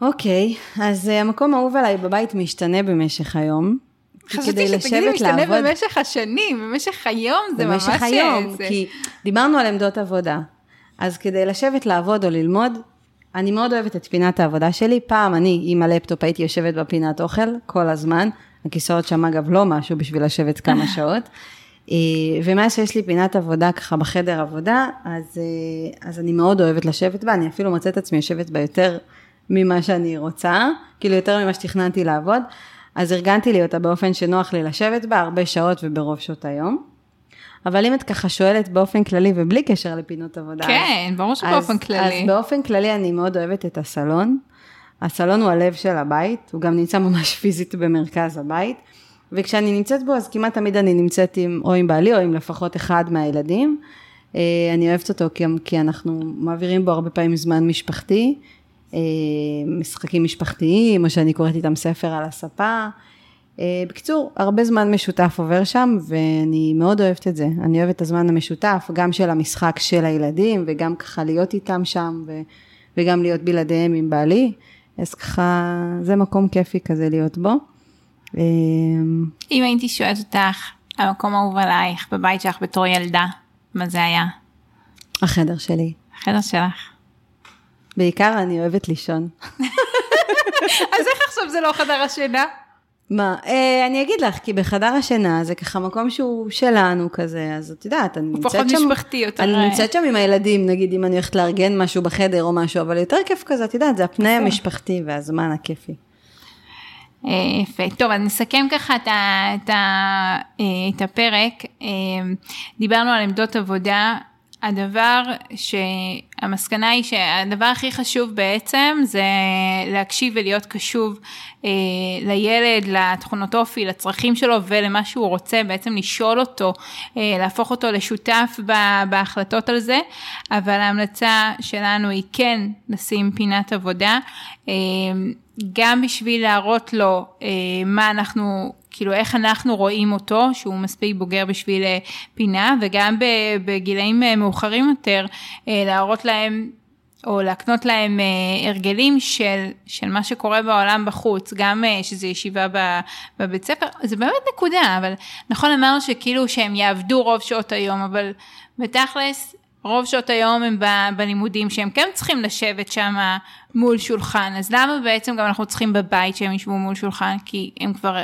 אוקיי, okay, אז uh, המקום האהוב עליי בבית משתנה במשך היום.
חשבתי שתגידי משתנה לעבוד... במשך השנים, במשך היום זה
במשך ממש... במשך היום, זה... כי דיברנו על עמדות עבודה. אז כדי לשבת לעבוד או ללמוד, אני מאוד אוהבת את פינת העבודה שלי. פעם אני עם הלפטופ הייתי יושבת בפינת אוכל כל הזמן. הכיסאות שם אגב לא משהו בשביל לשבת כמה <laughs> שעות. אה, ומאז שיש לי פינת עבודה ככה בחדר עבודה, אז, אה, אז אני מאוד אוהבת לשבת בה, אני אפילו מוצאת עצמי יושבת בה יותר ממה שאני רוצה, כאילו יותר ממה שתכננתי לעבוד, אז ארגנתי לי אותה באופן שנוח לי לשבת בה הרבה שעות וברוב שעות היום. אבל אם את ככה שואלת באופן כללי ובלי קשר לפינות עבודה.
כן, ברור שבאופן
אז,
כללי.
אז באופן כללי אני מאוד אוהבת את הסלון. הסלון הוא הלב של הבית, הוא גם נמצא ממש פיזית במרכז הבית. וכשאני נמצאת בו, אז כמעט תמיד אני נמצאת עם, או עם בעלי או עם לפחות אחד מהילדים. אה, אני אוהבת אותו כי, כי אנחנו מעבירים בו הרבה פעמים זמן משפחתי, אה, משחקים משפחתיים, או שאני קוראת איתם ספר על הספה. אה, בקיצור, הרבה זמן משותף עובר שם, ואני מאוד אוהבת את זה. אני אוהבת את הזמן המשותף, גם של המשחק של הילדים, וגם ככה להיות איתם שם, ו, וגם להיות בלעדיהם עם בעלי. אז ככה, זה מקום כיפי כזה להיות בו.
אה, אם הייתי שואלת אותך, המקום האהוב עלייך, בבית שלך בתור ילדה, מה זה היה?
החדר שלי.
החדר שלך.
בעיקר אני אוהבת לישון. <laughs>
אז איך עכשיו זה לא חדר השינה?
מה, אה, אני אגיד לך, כי בחדר השינה זה ככה מקום שהוא שלנו כזה, אז את יודעת, אני נמצאת שם...
הוא פחות משפחתי יותר.
אני נמצאת שם עם הילדים, נגיד אם אני הולכת לארגן משהו בחדר או משהו, אבל יותר כיף כזה, את יודעת, זה הפנאי המשפחתי והזמן הכיפי.
אה, יפה. טוב, אז נסכם ככה את, ה, את, ה, אה, את הפרק. אה, דיברנו על עמדות עבודה. הדבר שהמסקנה היא שהדבר הכי חשוב בעצם זה להקשיב ולהיות קשוב אה, לילד, לתכונות אופי, לצרכים שלו ולמה שהוא רוצה, בעצם לשאול אותו, אה, להפוך אותו לשותף בהחלטות על זה, אבל ההמלצה שלנו היא כן לשים פינת עבודה, אה, גם בשביל להראות לו אה, מה אנחנו כאילו איך אנחנו רואים אותו, שהוא מספיק בוגר בשביל אה, פינה, וגם בגילאים אה, מאוחרים יותר, אה, להראות להם או להקנות להם הרגלים של, של מה שקורה בעולם בחוץ, גם שזה ישיבה בבית ספר, זה באמת נקודה, אבל נכון אמרנו שכאילו שהם יעבדו רוב שעות היום, אבל בתכלס רוב שעות היום הם בלימודים שהם כן צריכים לשבת שם מול שולחן, אז למה בעצם גם אנחנו צריכים בבית שהם ישבו מול שולחן? כי הם כבר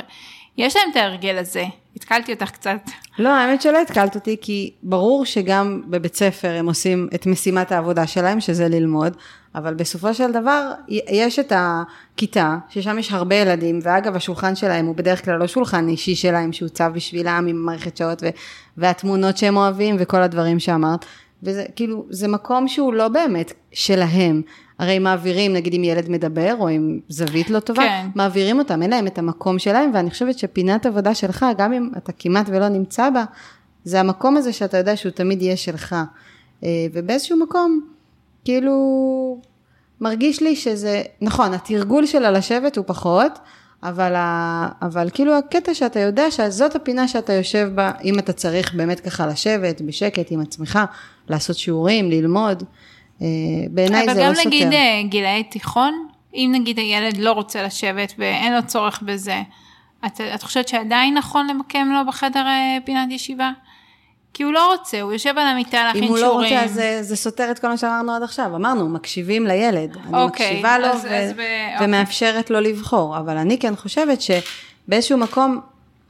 יש להם את ההרגל הזה, התקלתי אותך קצת.
לא, האמת שלא התקלת אותי, כי ברור שגם בבית ספר הם עושים את משימת העבודה שלהם, שזה ללמוד, אבל בסופו של דבר, יש את הכיתה, ששם יש הרבה ילדים, ואגב, השולחן שלהם הוא בדרך כלל לא שולחן אישי שלהם, שהוצב בשבילם עם מערכת שעות, ו- והתמונות שהם אוהבים, וכל הדברים שאמרת, וזה כאילו, זה מקום שהוא לא באמת שלהם. הרי מעבירים, נגיד אם ילד מדבר, או עם זווית לא טובה, כן. מעבירים אותם, אין להם את המקום שלהם, ואני חושבת שפינת עבודה שלך, גם אם אתה כמעט ולא נמצא בה, זה המקום הזה שאתה יודע שהוא תמיד יהיה שלך. אה, ובאיזשהו מקום, כאילו, מרגיש לי שזה, נכון, התרגול של הלשבת הוא פחות, אבל, ה, אבל כאילו הקטע שאתה יודע שזאת הפינה שאתה יושב בה, אם אתה צריך באמת ככה לשבת בשקט עם עצמך, לעשות שיעורים, ללמוד, בעיניי זה לא סותר.
אבל גם נגיד אה, גילאי תיכון, אם נגיד הילד לא רוצה לשבת ואין לו צורך בזה, את, את חושבת שעדיין נכון למקם לו בחדר אה, פינת ישיבה? כי הוא לא רוצה, הוא יושב על המיטה להכין שיעורים.
אם הוא לא רוצה, אז זה, זה סותר את כל מה שאמרנו עד עכשיו. אמרנו, מקשיבים לילד. אני אוקיי, מקשיבה לו אז, ו- אז ב- ומאפשרת אוקיי. לו לבחור. אבל אני כן חושבת שבאיזשהו מקום,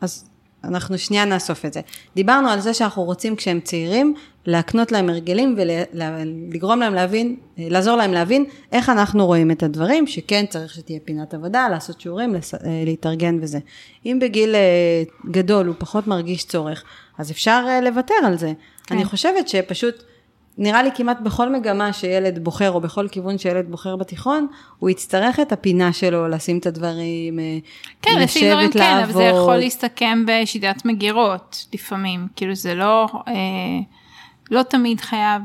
אז אנחנו שנייה נאסוף את זה. דיברנו על זה שאנחנו רוצים כשהם צעירים, להקנות להם הרגלים ולגרום להם להבין, לעזור להם להבין איך אנחנו רואים את הדברים, שכן צריך שתהיה פינת עבודה, לעשות שיעורים, להתארגן וזה. אם בגיל אה, גדול הוא פחות מרגיש צורך, אז אפשר אה, לוותר על זה. כן. אני חושבת שפשוט, נראה לי כמעט בכל מגמה שילד בוחר, או בכל כיוון שילד בוחר בתיכון, הוא יצטרך את הפינה שלו, לשים את הדברים, אה,
כן, לשבת, לעבוד. כן, כן, אבל זה יכול להסתכם בשיטת מגירות לפעמים, כאילו זה לא... אה... לא תמיד חייב,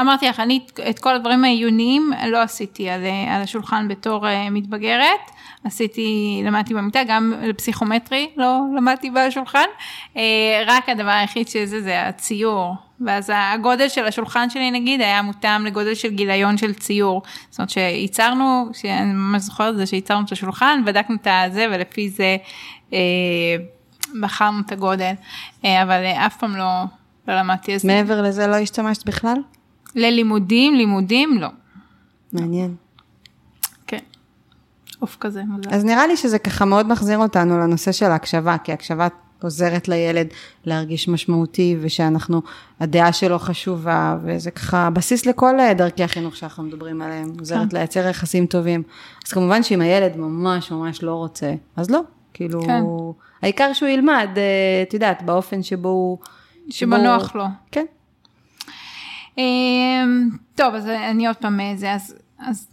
אמרתי לך, אני את כל הדברים העיוניים לא עשיתי על, על השולחן בתור מתבגרת, עשיתי, למדתי במיטה, גם לפסיכומטרי לא למדתי בשולחן, רק הדבר היחיד שזה זה הציור, ואז הגודל של השולחן שלי נגיד היה מותאם לגודל של גיליון של ציור, זאת אומרת שייצרנו, שאני ממש זוכרת את זה, שייצרנו את השולחן, בדקנו את הזה ולפי זה אה, בחרנו את הגודל, אה, אבל אף פעם לא... לא למדתי
אז... מעבר לזה לא השתמשת בכלל?
ללימודים, לימודים לא.
מעניין.
כן. עוף כזה מוזר.
אז נראה לי שזה ככה מאוד מחזיר אותנו לנושא של ההקשבה, כי הקשבה עוזרת לילד להרגיש משמעותי, ושאנחנו, הדעה שלו חשובה, וזה ככה בסיס לכל דרכי החינוך שאנחנו מדברים עליהם, עוזרת כן. לייצר יחסים טובים. אז כמובן שאם הילד ממש ממש לא רוצה, אז לא. כאילו, כן. העיקר שהוא ילמד, אה, את יודעת, באופן שבו הוא...
שבנוח לו.
כן.
אמ, טוב, אז אני עוד פעם זה, אז, אז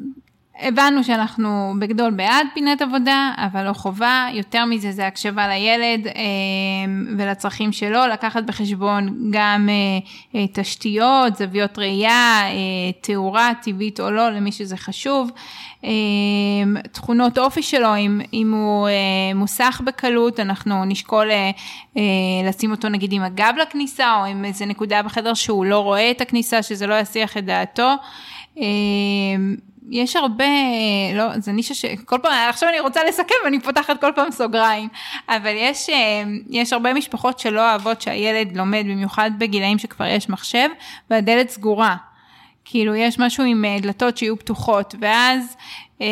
הבנו שאנחנו בגדול בעד פינת עבודה, אבל לא חובה, יותר מזה זה הקשבה לילד אמ, ולצרכים שלו, לקחת בחשבון גם אה, אה, תשתיות, זוויות ראייה, אה, תאורה טבעית או לא, למי שזה חשוב, תכונות אופי שלו, אם, אם הוא מוסך בקלות, אנחנו נשקול לשים אותו נגיד עם הגב לכניסה, או עם איזה נקודה בחדר שהוא לא רואה את הכניסה, שזה לא יסיח את דעתו. יש הרבה, לא, זה נישה שכל פעם, עכשיו אני רוצה לסכם ואני פותחת כל פעם סוגריים, אבל יש, אה, יש הרבה משפחות שלא אוהבות שהילד לומד, במיוחד בגילאים שכבר יש מחשב, והדלת סגורה. כאילו, יש משהו עם אה, דלתות שיהיו פתוחות, ואז אה,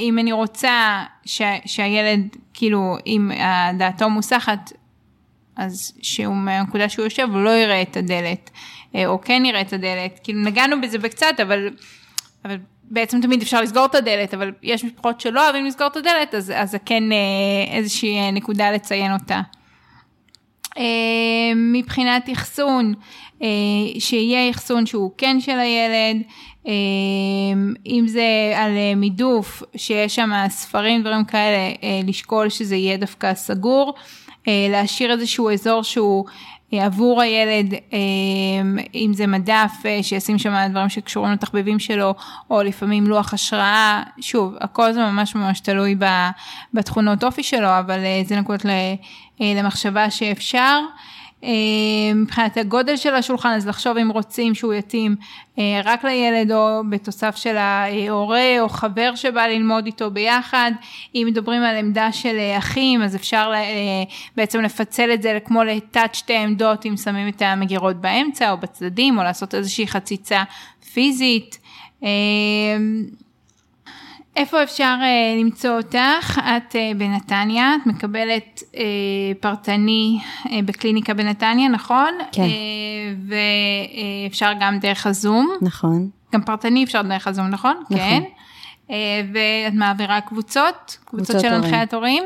אם אני רוצה ש, שהילד, כאילו, אם דעתו מוסחת, אז שהוא מהנקודה שהוא יושב, הוא לא יראה את הדלת, או כן יראה את הדלת. כאילו, נגענו בזה בקצת, אבל... אבל בעצם תמיד אפשר לסגור את הדלת, אבל יש משפחות שלא אוהבים לסגור את הדלת, אז, זה כן אה, איזושהי אה, נקודה לציין אותה. אה, מבחינת אחסון, שיהיה אחסון שהוא כן של הילד, אם זה על מידוף, שיש שם ספרים, דברים כאלה, לשקול שזה יהיה דווקא סגור, להשאיר איזשהו אזור שהוא עבור הילד, אמ, אם זה מדף אה, שישים שם דברים שקשורים לתחביבים שלו, או לפעמים לוח השראה, שוב, הכל זה ממש ממש תלוי בתכונות אופי שלו, אבל אה, זה נקודות אה, למחשבה שאפשר. אה, מבחינת הגודל של השולחן, אז לחשוב אם רוצים שהוא יתאים אה, רק לילד או בתוסף של ההורה או חבר שבא ללמוד איתו ביחד. אם מדברים על עמדה של אה, אחים, אז אפשר בעצם לפצל את זה כמו לתת שתי עמדות, אם שמים את המגירות באמצע או בצדדים, או לעשות איזושהי חציצה פיזית. איפה אפשר uh, למצוא אותך? את uh, בנתניה, את מקבלת uh, פרטני בקליניקה בנתניה, נכון?
כן.
ואפשר גם דרך הזום.
נכון.
גם פרטני אפשר דרך הזום, נכון?
נכון.
כן. ואת מעבירה קבוצות? קבוצות
קבוצות
של. הנחיית הורים?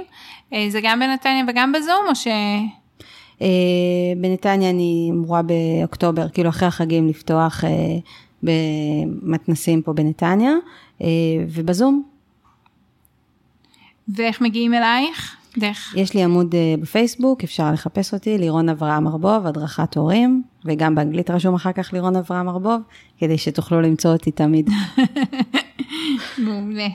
זה גם בנתניה וגם בזום, או ש...
אה, בנתניה אני אמורה באוקטובר, כאילו אחרי החגים לפתוח אה, במתנסים פה בנתניה, אה, ובזום.
ואיך מגיעים אלייך? דרך...
יש לי עמוד אה, בפייסבוק, אפשר לחפש אותי, לירון אברהם ארבוב, הדרכת הורים, וגם באנגלית רשום אחר כך לירון אברהם ארבוב, כדי שתוכלו למצוא אותי תמיד. <laughs>
מעולה.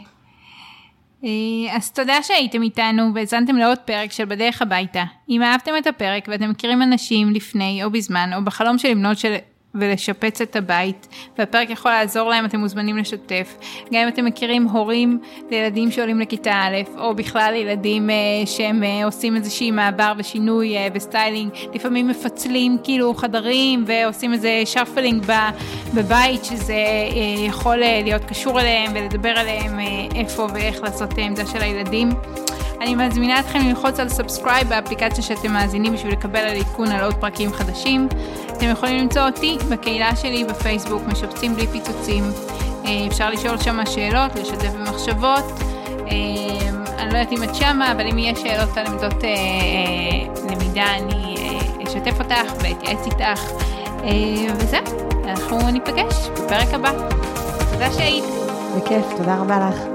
אה, אז תודה שהייתם איתנו והאזנתם לעוד פרק של בדרך הביתה. אם אהבתם את הפרק ואתם מכירים אנשים לפני או בזמן או בחלום של לבנות של... ולשפץ את הבית, והפרק יכול לעזור להם, אתם מוזמנים לשתף. גם אם אתם מכירים הורים לילדים שעולים לכיתה א', או בכלל ילדים אה, שהם אה, עושים איזושהי מעבר ושינוי אה, וסטיילינג, לפעמים מפצלים כאילו חדרים ועושים איזה shuffling בבית, שזה אה, יכול אה, להיות קשור אליהם ולדבר עליהם אה, איפה ואיך לעשות אה, עמדה של הילדים. אני מזמינה אתכם ללחוץ על subscribe באפליקציה שאתם מאזינים בשביל לקבל על עדכון על עוד פרקים חדשים. אתם יכולים למצוא אותי בקהילה שלי בפייסבוק, משפצים בלי פיצוצים. אה, אפשר לשאול שם שאלות, לשתף במחשבות. אה, אני לא יודעת אם את שמה, אבל אם יש שאלות על עמדות אה, למידה, אני אשתף אותך ואתייעץ איתך. וזהו, אנחנו ניפגש בפרק הבא. תודה שהיית.
בכיף, תודה רבה לך.